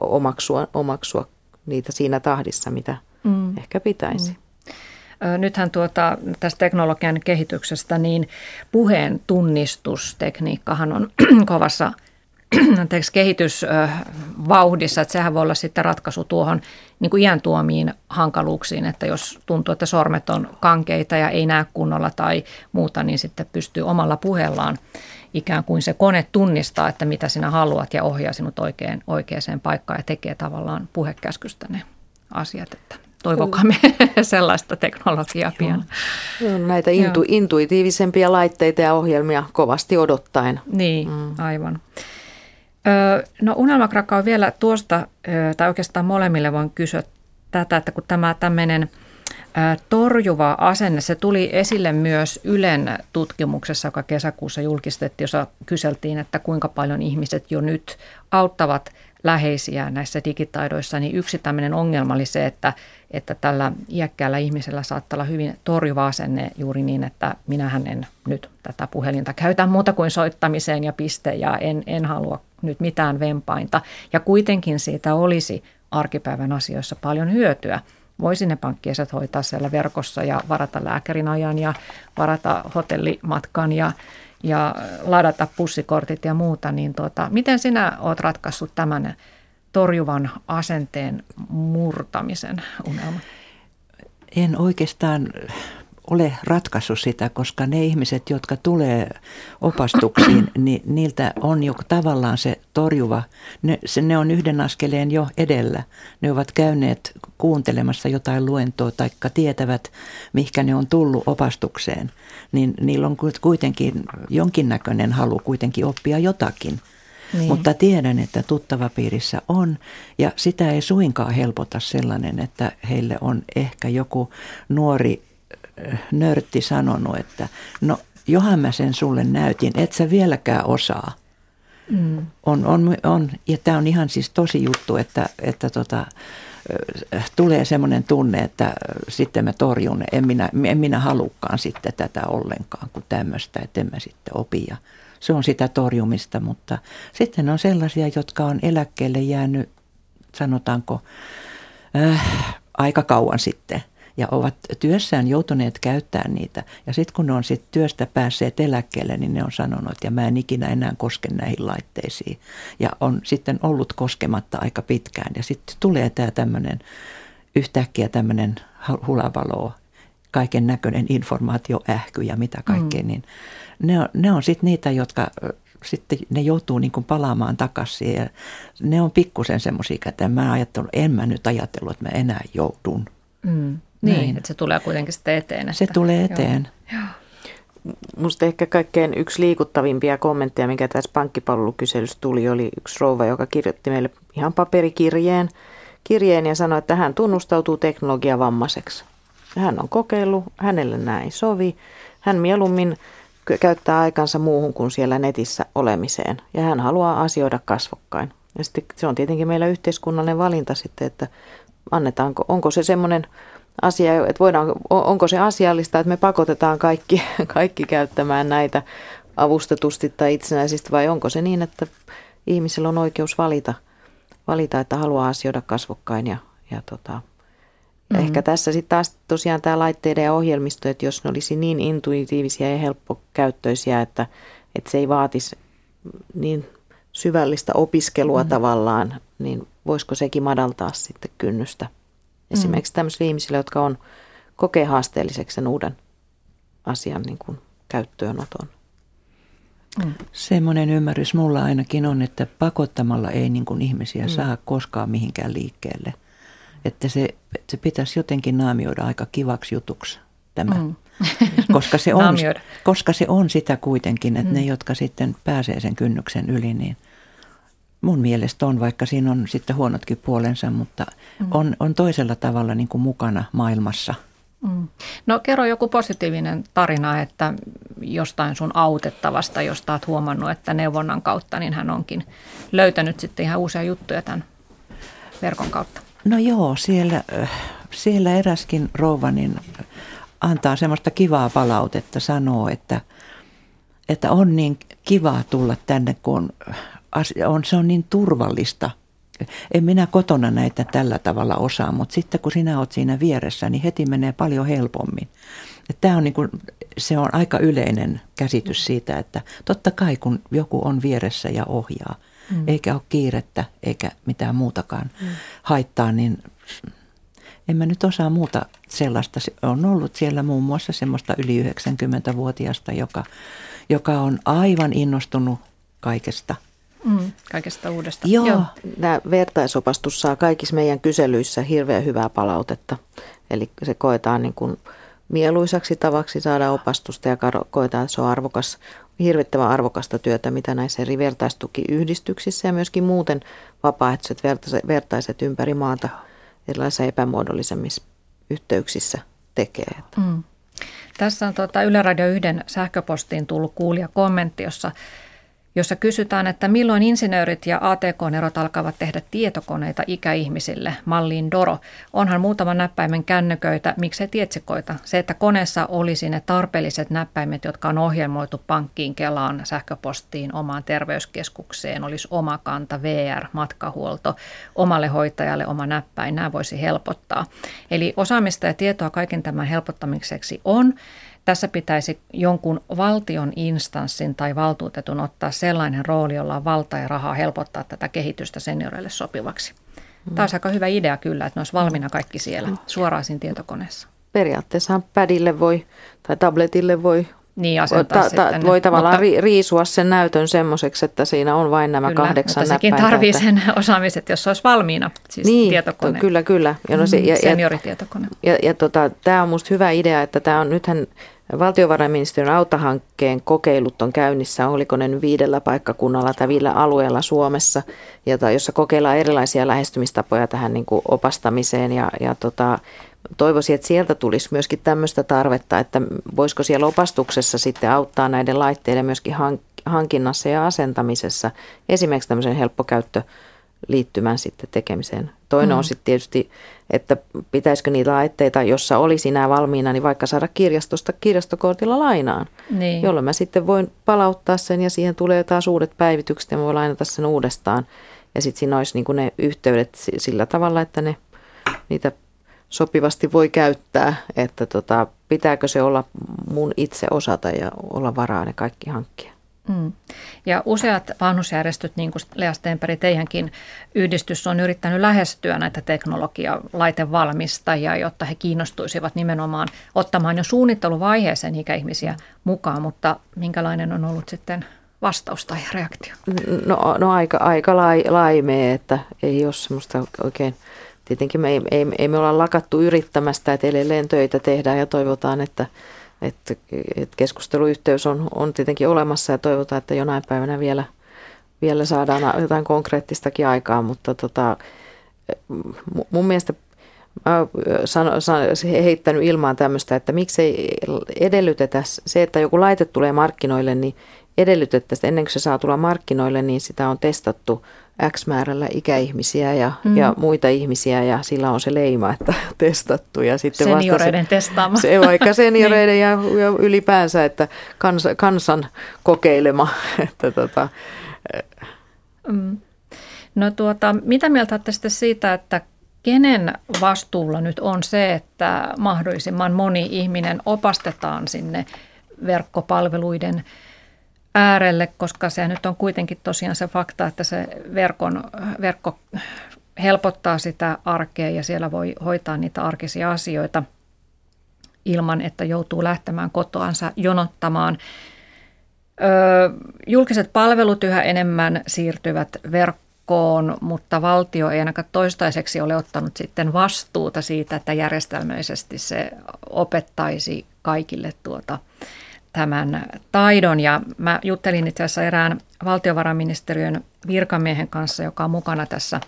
omaksua, omaksua niitä siinä tahdissa, mitä mm. ehkä pitäisi. Mm.
Nythän tuota, tästä teknologian kehityksestä, niin puheen tunnistustekniikkahan on kovassa anteeksi, kehitysvauhdissa, että sehän voi olla sitten ratkaisu tuohon niin kuin iän tuomiin hankaluuksiin, että jos tuntuu, että sormet on kankeita ja ei näe kunnolla tai muuta, niin sitten pystyy omalla puheellaan ikään kuin se kone tunnistaa, että mitä sinä haluat ja ohjaa sinut oikein, oikeaan paikkaan ja tekee tavallaan puhekäskystä ne asiat, että toivokaamme sellaista teknologiaa pian.
Näitä intu, intuitiivisempia laitteita ja ohjelmia kovasti odottaen.
Niin, mm. aivan. No unelmakrakka on vielä tuosta, tai oikeastaan molemmille voin kysyä tätä, että kun tämä tämmöinen torjuva asenne, se tuli esille myös Ylen tutkimuksessa, joka kesäkuussa julkistettiin, jossa kyseltiin, että kuinka paljon ihmiset jo nyt auttavat läheisiä näissä digitaidoissa, niin yksi tämmöinen ongelma oli se, että, että tällä iäkkäällä ihmisellä saattaa olla hyvin torjuva asenne juuri niin, että minähän en nyt tätä puhelinta käytä muuta kuin soittamiseen ja piste ja en, en halua nyt mitään vempainta. Ja kuitenkin siitä olisi arkipäivän asioissa paljon hyötyä. Voisi ne pankkieset hoitaa siellä verkossa ja varata lääkärin ajan ja varata hotellimatkan ja, ja ladata pussikortit ja muuta. Niin tuota, miten sinä olet ratkaissut tämän torjuvan asenteen murtamisen unelman?
En oikeastaan ole ratkaissut sitä, koska ne ihmiset, jotka tulee opastuksiin, niin niiltä on jo tavallaan se torjuva, ne, se, ne on yhden askeleen jo edellä. Ne ovat käyneet kuuntelemassa jotain luentoa tai tietävät, mihinkä ne on tullut opastukseen. Niin niillä on kuitenkin jonkinnäköinen halu kuitenkin oppia jotakin. Niin. Mutta tiedän, että tuttava piirissä on ja sitä ei suinkaan helpota sellainen, että heille on ehkä joku nuori nörtti sanonut, että no johan mä sen sulle näytin, et sä vieläkään osaa. Mm. On, on, on, ja tämä on ihan siis tosi juttu, että, että tota, tulee semmoinen tunne, että sitten mä torjun, en minä, en minä halukkaan sitten tätä ollenkaan kuin tämmöistä, että en mä sitten opi. Ja se on sitä torjumista, mutta sitten on sellaisia, jotka on eläkkeelle jäänyt, sanotaanko, äh, aika kauan sitten – ja ovat työssään joutuneet käyttämään niitä. Ja sitten kun ne on sit työstä päässeet eläkkeelle, niin ne on sanonut, että ja mä en ikinä enää koske näihin laitteisiin. Ja on sitten ollut koskematta aika pitkään. Ja sitten tulee tämä tämmöinen yhtäkkiä tämmöinen hulavalo, kaiken näköinen informaatioähky ja mitä kaikkea, mm. niin ne on, ne on sitten niitä, jotka sitten ne joutuu niin kuin palaamaan takaisin ja ne on pikkusen semmoisia, että mä ajattelin, en mä nyt ajatellut, että mä enää joudun. Mm.
Niin, Näin. että se tulee kuitenkin sitten eteen. Että,
se tulee eteen.
Joo. Musta ehkä kaikkein yksi liikuttavimpia kommentteja, mikä tässä pankkipalvelukyselyssä tuli, oli yksi rouva, joka kirjoitti meille ihan paperikirjeen kirjeen ja sanoi, että hän tunnustautuu teknologiavammaiseksi. hän on kokeillut, hänelle näin ei sovi. Hän mieluummin käyttää aikansa muuhun kuin siellä netissä olemiseen. Ja hän haluaa asioida kasvokkain. Ja sitten se on tietenkin meillä yhteiskunnallinen valinta sitten, että annetaanko, onko se semmoinen asia, että voidaan, onko se asiallista, että me pakotetaan kaikki, kaikki käyttämään näitä avustetusti tai itsenäisesti vai onko se niin, että ihmisellä on oikeus valita, valita että haluaa asioida kasvokkain ja, ja tota, mm-hmm. ehkä tässä sitten taas tosiaan tämä laitteiden ja ohjelmisto, että jos ne olisi niin intuitiivisia ja helppokäyttöisiä, että, että se ei vaatisi niin syvällistä opiskelua mm-hmm. tavallaan, niin voisiko sekin madaltaa sitten kynnystä esimerkiksi mm. tämmöisille ihmisille, jotka on kokee haasteelliseksi sen uuden asian niin kuin käyttöönoton.
Mm. Semmoinen ymmärrys mulla ainakin on, että pakottamalla ei niin kuin ihmisiä mm. saa koskaan mihinkään liikkeelle. Että se, se pitäisi jotenkin naamioida aika kivaksi jutuksi tämä. Mm. koska, se on, koska se on sitä kuitenkin, että mm. ne, jotka sitten pääsee sen kynnyksen yli, niin mun mielestä on, vaikka siinä on sitten huonotkin puolensa, mutta mm. on, on toisella tavalla niin kuin mukana maailmassa.
Mm. No kerro joku positiivinen tarina, että jostain sun autettavasta, josta olet huomannut, että neuvonnan kautta, niin hän onkin löytänyt sitten ihan uusia juttuja tämän verkon kautta.
No joo, siellä, siellä eräskin rouva niin antaa semmoista kivaa palautetta, sanoo, että, että on niin kivaa tulla tänne, kun on, se on niin turvallista. En minä kotona näitä tällä tavalla osaa, mutta sitten kun sinä olet siinä vieressä, niin heti menee paljon helpommin. Tämä on niin kuin, se on aika yleinen käsitys siitä, että totta kai kun joku on vieressä ja ohjaa, mm. eikä ole kiirettä eikä mitään muutakaan mm. haittaa, niin en mä nyt osaa muuta sellaista. On ollut siellä muun muassa semmoista yli 90-vuotiaasta, joka, joka on aivan innostunut kaikesta –
Mm, kaikesta uudesta.
Joo. Joo. Tämä vertaisopastus saa kaikissa meidän kyselyissä hirveän hyvää palautetta. Eli se koetaan niin kuin mieluisaksi tavaksi saada opastusta ja koetaan, että se on arvokas, hirvittävän arvokasta työtä, mitä näissä eri vertaistukiyhdistyksissä ja myöskin muuten vapaaehtoiset vertaiset ympäri maata erilaisissa epämuodollisemmissa yhteyksissä tekee. Mm.
Tässä on tuota Yle Radio 1 sähköpostiin tullut kuulija kommentti, jossa jossa kysytään, että milloin insinöörit ja ATK-nerot alkavat tehdä tietokoneita ikäihmisille, malliin Doro. Onhan muutama näppäimen kännyköitä, miksei tietsikoita. Se, että koneessa olisi ne tarpeelliset näppäimet, jotka on ohjelmoitu pankkiin, Kelaan, sähköpostiin, omaan terveyskeskukseen, olisi oma kanta, VR, matkahuolto, omalle hoitajalle oma näppäin, nämä voisi helpottaa. Eli osaamista ja tietoa kaiken tämän helpottamiseksi on. Tässä pitäisi jonkun valtion instanssin tai valtuutetun ottaa sellainen rooli, jolla on valta ja rahaa helpottaa tätä kehitystä senioreille sopivaksi. Mm. Tämä olisi aika hyvä idea kyllä, että ne olisi valmiina kaikki siellä suoraan siinä tietokoneessa.
Periaatteessa padille voi tai tabletille voi
niin, asentaa ta, ta,
voi tavallaan mutta, riisua sen näytön semmoiseksi, että siinä on vain nämä
kyllä,
kahdeksan
mutta sekin tarvii sen osaamiset, jos se olisi valmiina, siis
niin,
tietokone.
kyllä, kyllä.
Ja no se, ja, senioritietokone.
Ja, ja, ja tota, tämä on minusta hyvä idea, että tämä on nythän Valtiovarainministeriön autahankkeen kokeilut on käynnissä, oliko ne viidellä paikkakunnalla tai viidellä alueella Suomessa, jota, jossa kokeillaan erilaisia lähestymistapoja tähän niin kuin opastamiseen ja, ja tota, toivoisin, että sieltä tulisi myöskin tämmöistä tarvetta, että voisiko siellä opastuksessa sitten auttaa näiden laitteiden myöskin hankinnassa ja asentamisessa, esimerkiksi tämmöisen helppokäyttö liittymän sitten tekemiseen. Toinen mm. on sitten tietysti, että pitäisikö niitä laitteita, jossa olisi nämä valmiina, niin vaikka saada kirjastosta kirjastokortilla lainaan, niin. jolloin mä sitten voin palauttaa sen ja siihen tulee taas uudet päivitykset ja mä voin lainata sen uudestaan. Ja sitten siinä olisi niin ne yhteydet sillä tavalla, että ne, niitä sopivasti voi käyttää, että tota, pitääkö se olla mun itse osata ja olla varaa ne kaikki hankkia. Mm.
Ja useat vanhusjärjestöt, niin kuin Lea Stenberg, teidänkin yhdistys on yrittänyt lähestyä näitä teknologia-laitevalmistajia, jotta he kiinnostuisivat nimenomaan ottamaan jo suunnitteluvaiheeseen ikäihmisiä mukaan, mutta minkälainen on ollut sitten vastaus tai reaktio?
No, no aika, aika lai, laimee, että ei ole semmoista oikein, tietenkin me ei, ei, ei me olla lakattu yrittämästä, että edelleen töitä tehdään ja toivotaan, että että, että keskusteluyhteys on, on tietenkin olemassa ja toivotaan, että jonain päivänä vielä, vielä saadaan jotain konkreettistakin aikaa, mutta tota, mun mielestä mä oon heittänyt ilmaan tämmöistä, että miksei edellytetä se, että joku laite tulee markkinoille, niin edellytettäisiin, ennen kuin se saa tulla markkinoille, niin sitä on testattu X määrällä ikäihmisiä ja, mm. ja muita ihmisiä ja sillä on se leima, että testattu. Ja
sitten senioreiden testaama.
Se vaikka senioreiden ja, ja ylipäänsä, että kans, kansan kokeilema. Että tota.
mm. No tuota, mitä mieltä olette siitä, että kenen vastuulla nyt on se, että mahdollisimman moni ihminen opastetaan sinne verkkopalveluiden äärelle, koska se nyt on kuitenkin tosiaan se fakta, että se verkon, verkko helpottaa sitä arkea ja siellä voi hoitaa niitä arkisia asioita ilman, että joutuu lähtemään kotoansa jonottamaan. Ö, julkiset palvelut yhä enemmän siirtyvät verkkoon, mutta valtio ei ainakaan toistaiseksi ole ottanut sitten vastuuta siitä, että järjestelmällisesti se opettaisi kaikille tuota tämän taidon. Ja mä juttelin itse asiassa erään valtiovarainministeriön virkamiehen kanssa, joka on mukana tässä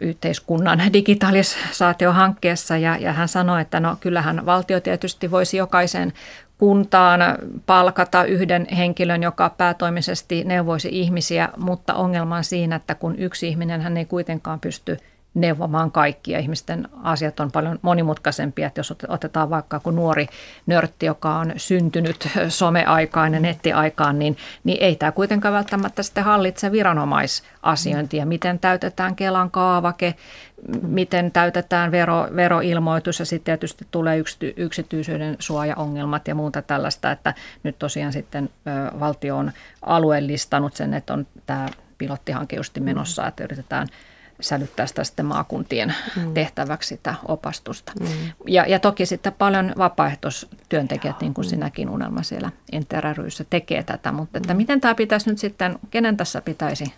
yhteiskunnan digitalisaatiohankkeessa ja, ja hän sanoi, että no kyllähän valtio tietysti voisi jokaisen kuntaan palkata yhden henkilön, joka päätoimisesti neuvoisi ihmisiä, mutta ongelma on siinä, että kun yksi ihminen hän ei kuitenkaan pysty – neuvomaan kaikkia. Ihmisten asiat on paljon monimutkaisempia, että jos otetaan vaikka kun nuori nörtti, joka on syntynyt someaikaan ja nettiaikaan, niin, niin ei tämä kuitenkaan välttämättä sitten hallitse viranomaisasiointia. Miten täytetään Kelan kaavake, miten täytetään vero, veroilmoitus ja sitten tietysti tulee yksity, yksityisyyden suojaongelmat ja muuta tällaista, että nyt tosiaan sitten ö, valtio on alueellistanut sen, että on tämä pilottihanke just menossa, että yritetään – sälyttää sitä sitten maakuntien mm. tehtäväksi sitä opastusta. Mm. Ja, ja toki sitten paljon vapaaehtoistyöntekijät, niin kuin mm. sinäkin unelma siellä Interryssä tekee tätä, mutta että mm. miten tämä pitäisi nyt sitten, kenen tässä pitäisi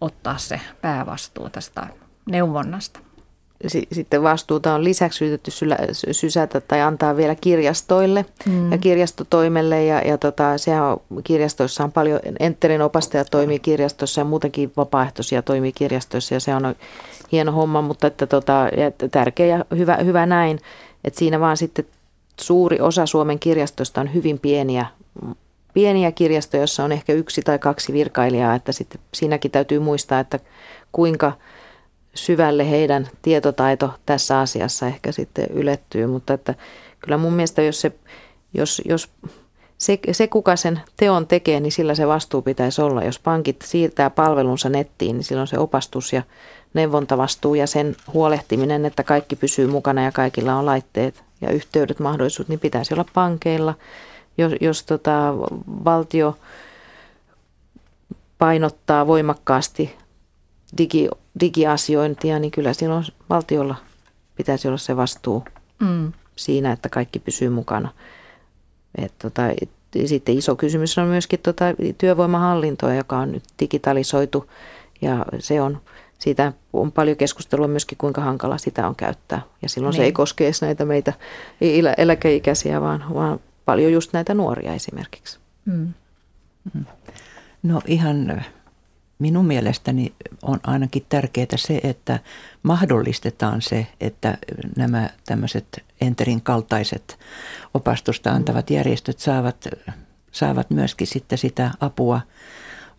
ottaa se päävastuu tästä neuvonnasta?
Sitten vastuuta on lisäksi yritetty sysätä tai antaa vielä kirjastoille mm. ja kirjastotoimelle. Ja, ja tota, sehän on, kirjastoissa on paljon, Enterin opastajat toimii kirjastossa ja muutenkin vapaaehtoisia toimii kirjastoissa ja se on hieno homma, mutta että tota, että tärkeä ja hyvä, hyvä näin. Että siinä vaan sitten suuri osa Suomen kirjastoista on hyvin pieniä, pieniä kirjastoja, joissa on ehkä yksi tai kaksi virkailijaa, että sitten siinäkin täytyy muistaa, että kuinka – syvälle heidän tietotaito tässä asiassa ehkä sitten ylettyy, mutta että kyllä mun mielestä jos, se, jos, jos se, se, kuka sen teon tekee, niin sillä se vastuu pitäisi olla. Jos pankit siirtää palvelunsa nettiin, niin silloin se opastus ja neuvontavastuu ja sen huolehtiminen, että kaikki pysyy mukana ja kaikilla on laitteet ja yhteydet, mahdollisuudet, niin pitäisi olla pankeilla. Jos, jos tota, valtio painottaa voimakkaasti digi, digiasiointia, niin kyllä silloin valtiolla pitäisi olla se vastuu mm. siinä, että kaikki pysyy mukana. Et tota, et, sitten iso kysymys on myöskin tota työvoimahallintoa, joka on nyt digitalisoitu ja se on, siitä on paljon keskustelua myöskin, kuinka hankala sitä on käyttää. Ja silloin niin. se ei niin. koske edes näitä meitä eläkeikäisiä, vaan, vaan paljon just näitä nuoria esimerkiksi. Mm.
mm. No ihan minun mielestäni on ainakin tärkeää se, että mahdollistetaan se, että nämä tämmöiset Enterin kaltaiset opastusta antavat järjestöt saavat, saavat myöskin sitten sitä apua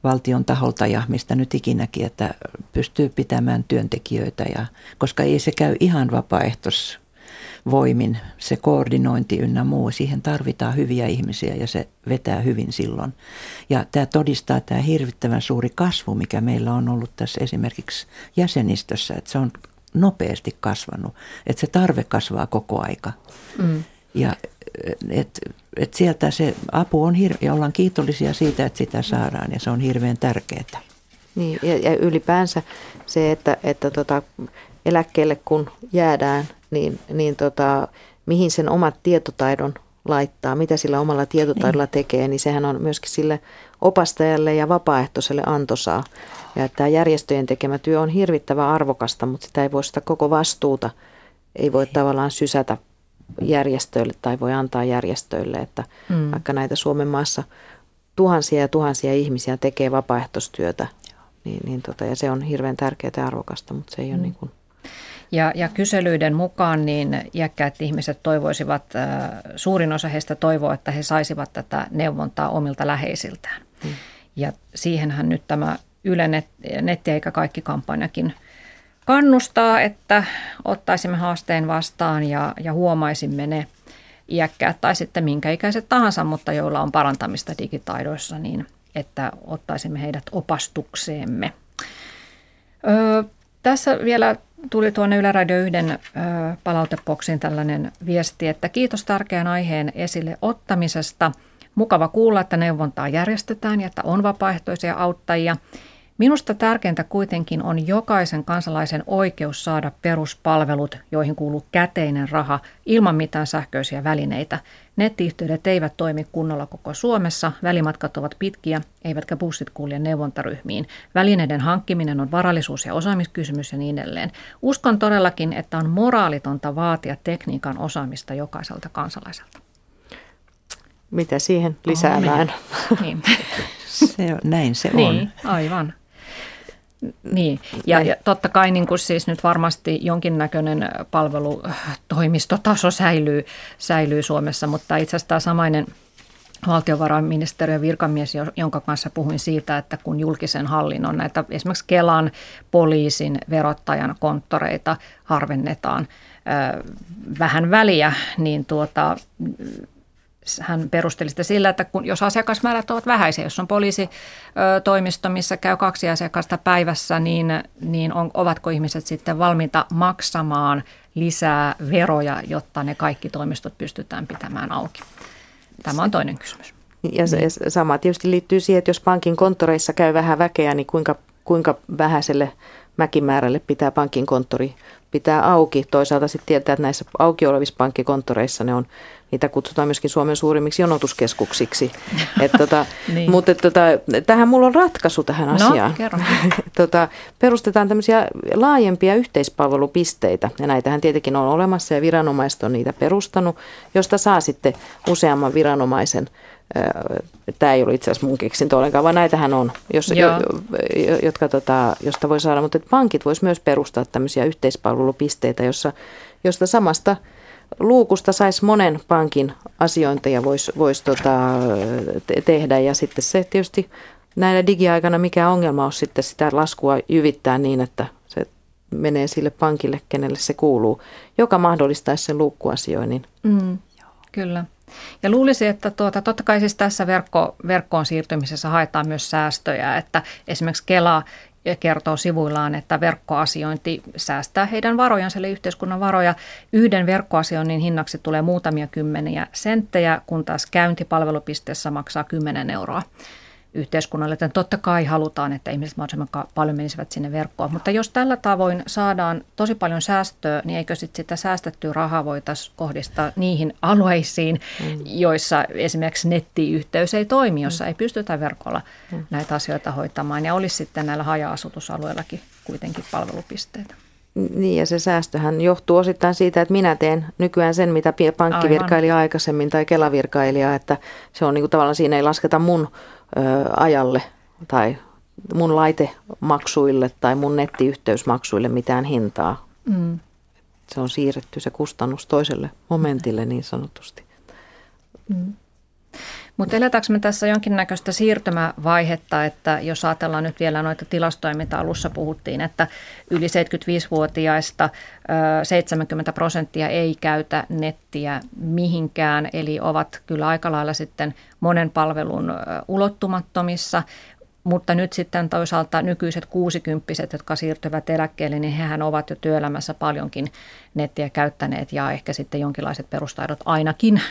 valtion taholta ja mistä nyt ikinäkin, että pystyy pitämään työntekijöitä, ja, koska ei se käy ihan vapaaehtois voimin, se koordinointi ynnä muu, siihen tarvitaan hyviä ihmisiä ja se vetää hyvin silloin. Ja tämä todistaa tämä hirvittävän suuri kasvu, mikä meillä on ollut tässä esimerkiksi jäsenistössä, että se on nopeasti kasvanut, että se tarve kasvaa koko aika. Mm. Ja et, et sieltä se apu on hir- ja ollaan kiitollisia siitä, että sitä saadaan ja se on hirveän tärkeää.
Niin, ja, ja ylipäänsä se, että, että tota, eläkkeelle kun jäädään, niin, niin tota, mihin sen omat tietotaidon laittaa, mitä sillä omalla tietotaidolla niin. tekee, niin sehän on myöskin sille opastajalle ja vapaaehtoiselle antosaa. Ja tämä järjestöjen tekemä työ on hirvittävän arvokasta, mutta sitä ei voi sitä koko vastuuta, ei voi tavallaan sysätä järjestöille tai voi antaa järjestöille, että mm. vaikka näitä Suomen maassa tuhansia ja tuhansia ihmisiä tekee vapaaehtoistyötä, niin, niin tota, ja se on hirveän tärkeää ja arvokasta, mutta se ei mm. ole niin kuin
Ja, ja kyselyiden mukaan niin iäkkäät ihmiset toivoisivat, äh, suurin osa heistä toivoo, että he saisivat tätä neuvontaa omilta läheisiltään. Mm. Ja siihenhän nyt tämä Yle Net, Netti eikä kaikki kampanjakin kannustaa, että ottaisimme haasteen vastaan ja, ja huomaisimme ne iäkkäät tai sitten minkä ikäiset tahansa, mutta joilla on parantamista digitaidoissa, niin että ottaisimme heidät opastukseemme. Öö, tässä vielä tuli tuonne Yle Radio 1 palautepoksiin tällainen viesti, että kiitos tärkeän aiheen esille ottamisesta. Mukava kuulla, että neuvontaa järjestetään ja että on vapaaehtoisia auttajia. Minusta tärkeintä kuitenkin on jokaisen kansalaisen oikeus saada peruspalvelut, joihin kuuluu käteinen raha, ilman mitään sähköisiä välineitä. Nettiyhteydet eivät toimi kunnolla koko Suomessa, välimatkat ovat pitkiä, eivätkä bussit kulje neuvontaryhmiin. Välineiden hankkiminen on varallisuus- ja osaamiskysymys ja niin edelleen. Uskon todellakin, että on moraalitonta vaatia tekniikan osaamista jokaiselta kansalaiselta.
Mitä siihen lisäämään?
Oh, niin. se, näin se
on. Niin, aivan. Niin, ja, ja totta kai niin kuin siis nyt varmasti jonkinnäköinen palvelutoimistotaso säilyy, säilyy Suomessa, mutta itse asiassa tämä samainen valtiovarainministeriön virkamies, jonka kanssa puhuin siitä, että kun julkisen hallinnon näitä esimerkiksi Kelan, poliisin, verottajan konttoreita harvennetaan vähän väliä, niin tuota, hän perusteli sitä sillä, että kun, jos asiakasmäärät ovat vähäisiä, jos on poliisitoimisto, missä käy kaksi asiakasta päivässä, niin, niin on, ovatko ihmiset sitten valmiita maksamaan lisää veroja, jotta ne kaikki toimistot pystytään pitämään auki? Tämä on toinen kysymys.
Ja se, sama tietysti liittyy siihen, että jos pankin konttoreissa käy vähän väkeä, niin kuinka, kuinka vähäiselle mäkimäärälle pitää pankin konttori pitää auki. Toisaalta sitten tietää, että näissä auki olevissa pankkikonttoreissa ne on, niitä kutsutaan myöskin Suomen suurimmiksi jonotuskeskuksiksi. Et tota, niin. Mutta tota, tähän mulla on ratkaisu tähän
no,
asiaan.
Kerro.
tota, perustetaan tämmöisiä laajempia yhteispalvelupisteitä, ja näitähän tietenkin on olemassa, ja viranomaiset on niitä perustanut, josta saa sitten useamman viranomaisen Tämä ei ollut itse asiassa mun keksintö ollenkaan, vaan näitähän on, jos, jo, jotka, tota, josta voi saada. Mutta pankit vois myös perustaa tämmöisiä yhteispalvelupisteitä, jossa, josta samasta luukusta saisi monen pankin asiointeja voisi vois tota, te- tehdä. Ja sitten se tietysti näinä digiaikana, mikä ongelma on sitten sitä laskua jyvittää niin, että se menee sille pankille, kenelle se kuuluu, joka mahdollistaisi sen luukkuasioinnin.
Mm, kyllä. Ja luulisin, että tuota, totta kai siis tässä verkko, verkkoon siirtymisessä haetaan myös säästöjä, että esimerkiksi Kela kertoo sivuillaan, että verkkoasiointi säästää heidän varojansa, eli yhteiskunnan varoja. Yhden verkkoasioinnin hinnaksi tulee muutamia kymmeniä senttejä, kun taas käyntipalvelupisteessä maksaa 10 euroa yhteiskunnalle. Että totta kai halutaan, että ihmiset mahdollisimman paljon menisivät sinne verkkoon. Mutta jos tällä tavoin saadaan tosi paljon säästöä, niin eikö sit sitä säästettyä rahaa voitaisiin kohdistaa niihin alueisiin, mm. joissa esimerkiksi nettiyhteys ei toimi, jossa mm. ei pystytä verkolla mm. näitä asioita hoitamaan. Ja olisi sitten näillä haja-asutusalueillakin kuitenkin palvelupisteitä.
Niin ja se säästöhän johtuu osittain siitä, että minä teen nykyään sen, mitä pankkivirkailija Aivan. aikaisemmin tai kelavirkailija, että se on niin kuin tavallaan siinä ei lasketa mun ajalle tai mun laitemaksuille tai mun nettiyhteysmaksuille mitään hintaa. Mm. Se on siirretty se kustannus toiselle momentille niin sanotusti.
Mm. Mutta eletäänkö me tässä jonkinnäköistä siirtymävaihetta, että jos ajatellaan nyt vielä noita tilastoja, mitä alussa puhuttiin, että yli 75-vuotiaista 70 prosenttia ei käytä nettiä mihinkään, eli ovat kyllä aika lailla sitten monen palvelun ulottumattomissa. Mutta nyt sitten toisaalta nykyiset kuusikymppiset, jotka siirtyvät eläkkeelle, niin hehän ovat jo työelämässä paljonkin nettiä käyttäneet ja ehkä sitten jonkinlaiset perustaidot ainakin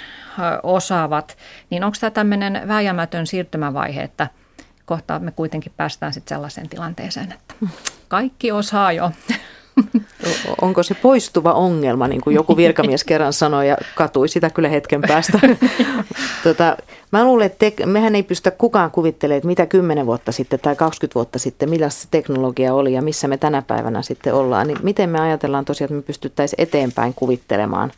osaavat. Niin onko tämä tämmöinen vääjäämätön siirtymävaihe, että kohta me kuitenkin päästään sitten sellaiseen tilanteeseen, että kaikki osaa jo
Onko se poistuva ongelma, niin kuin joku virkamies kerran sanoi ja katui sitä kyllä hetken päästä. tota, mä luulen, että te, mehän ei pystytä kukaan kuvittelemaan, että mitä 10 vuotta sitten tai 20 vuotta sitten, millaista se teknologia oli ja missä me tänä päivänä sitten ollaan. Niin miten me ajatellaan tosiaan, että me pystyttäisiin eteenpäin kuvittelemaan,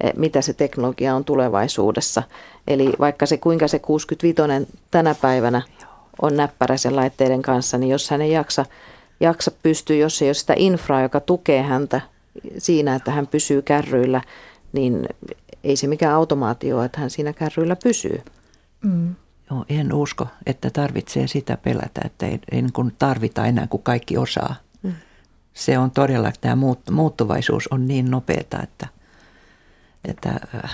eh, mitä se teknologia on tulevaisuudessa. Eli vaikka se kuinka se 65 tänä päivänä on näppäräisen laitteiden kanssa, niin jos hän ei jaksa jaksa pystyä, jos ei ole sitä infraa, joka tukee häntä siinä, että hän pysyy kärryillä, niin ei se mikään automaatio, että hän siinä kärryillä pysyy.
Mm. Joo, en usko, että tarvitsee sitä pelätä, että ei, ei niin tarvita enää kuin kaikki osaa. Mm. Se on todella, tämä muuttuvaisuus on niin nopeata, että, että äh,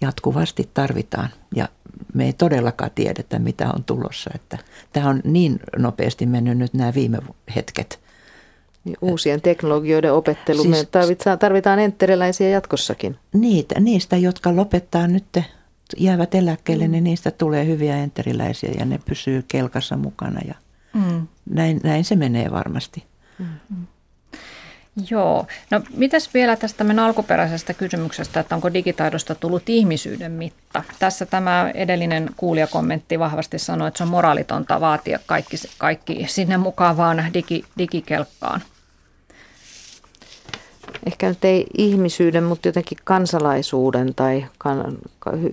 jatkuvasti tarvitaan. Ja me ei todellakaan tiedetä, mitä on tulossa. Että tämä on niin nopeasti mennyt nyt nämä viime hetket.
Niin uusien teknologioiden opettelu. Siis, me tarvitaan, tarvitaan entteriläisiä jatkossakin.
Niitä, niistä, jotka lopettaa nyt, jäävät eläkkeelle, mm. niin niistä tulee hyviä enteriläisiä ja ne pysyy kelkassa mukana. Ja mm. näin, näin se menee varmasti. Mm.
Joo. No mitäs vielä tästä meidän alkuperäisestä kysymyksestä, että onko digitaidosta tullut ihmisyyden mitta? Tässä tämä edellinen kuulijakommentti vahvasti sanoi, että se on moraalitonta vaatia kaikki, kaikki sinne mukaan vaan digi, digikelkkaan.
Ehkä nyt ei ihmisyyden, mutta jotenkin kansalaisuuden tai kan,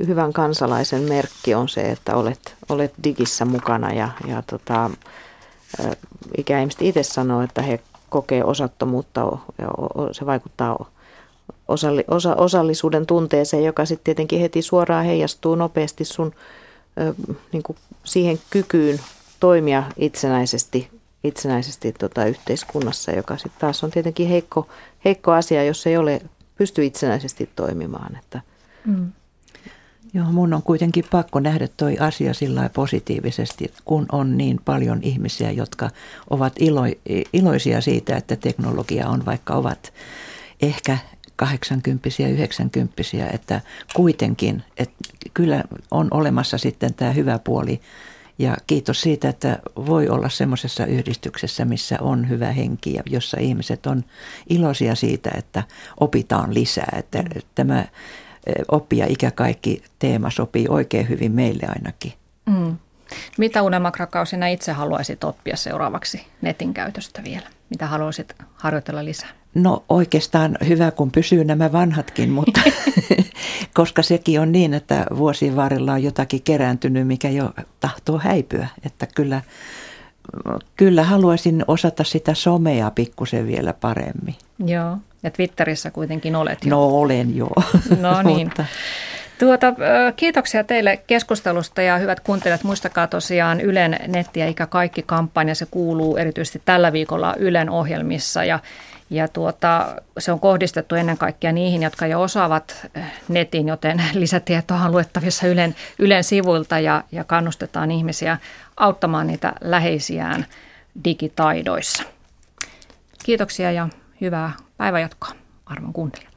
hyvän kansalaisen merkki on se, että olet, olet digissä mukana ja, ja tota, ikäihmiset itse sanoo, että he kokee osattomuutta ja se vaikuttaa osalli, osa, osallisuuden tunteeseen, joka sitten tietenkin heti suoraan heijastuu nopeasti sun niin kuin siihen kykyyn toimia itsenäisesti, itsenäisesti tota yhteiskunnassa, joka sitten taas on tietenkin heikko, heikko asia, jos ei ole pysty itsenäisesti toimimaan. Että, mm.
Joo, mun on kuitenkin pakko nähdä toi asia sillä positiivisesti, kun on niin paljon ihmisiä, jotka ovat ilo, iloisia siitä, että teknologia on, vaikka ovat ehkä 80 90 että kuitenkin, että kyllä on olemassa sitten tämä hyvä puoli. Ja kiitos siitä, että voi olla semmoisessa yhdistyksessä, missä on hyvä henki ja jossa ihmiset on iloisia siitä, että opitaan lisää. Että mm. tämä oppia ikä kaikki teema sopii oikein hyvin meille ainakin. Mm.
Mitä Unelmakrakaus sinä itse haluaisit oppia seuraavaksi netin käytöstä vielä? Mitä haluaisit harjoitella lisää?
No oikeastaan hyvä, kun pysyy nämä vanhatkin, mutta koska sekin on niin, että vuosien varrella on jotakin kerääntynyt, mikä jo tahtoo häipyä. Että kyllä, kyllä haluaisin osata sitä somea pikkusen vielä paremmin.
Joo. Ja Twitterissä kuitenkin olet jo.
No olen joo.
No niin. Mutta. Tuota, kiitoksia teille keskustelusta ja hyvät kuuntelijat, muistakaa tosiaan Ylen netti ja ikä kaikki kampanja, se kuuluu erityisesti tällä viikolla Ylen ohjelmissa ja, ja tuota, se on kohdistettu ennen kaikkea niihin, jotka jo osaavat netin, joten lisätietoa on luettavissa Ylen, Ylen sivuilta ja, ja kannustetaan ihmisiä auttamaan niitä läheisiään digitaidoissa. Kiitoksia ja hyvää päivänjatkoa arvon kuuntelijat.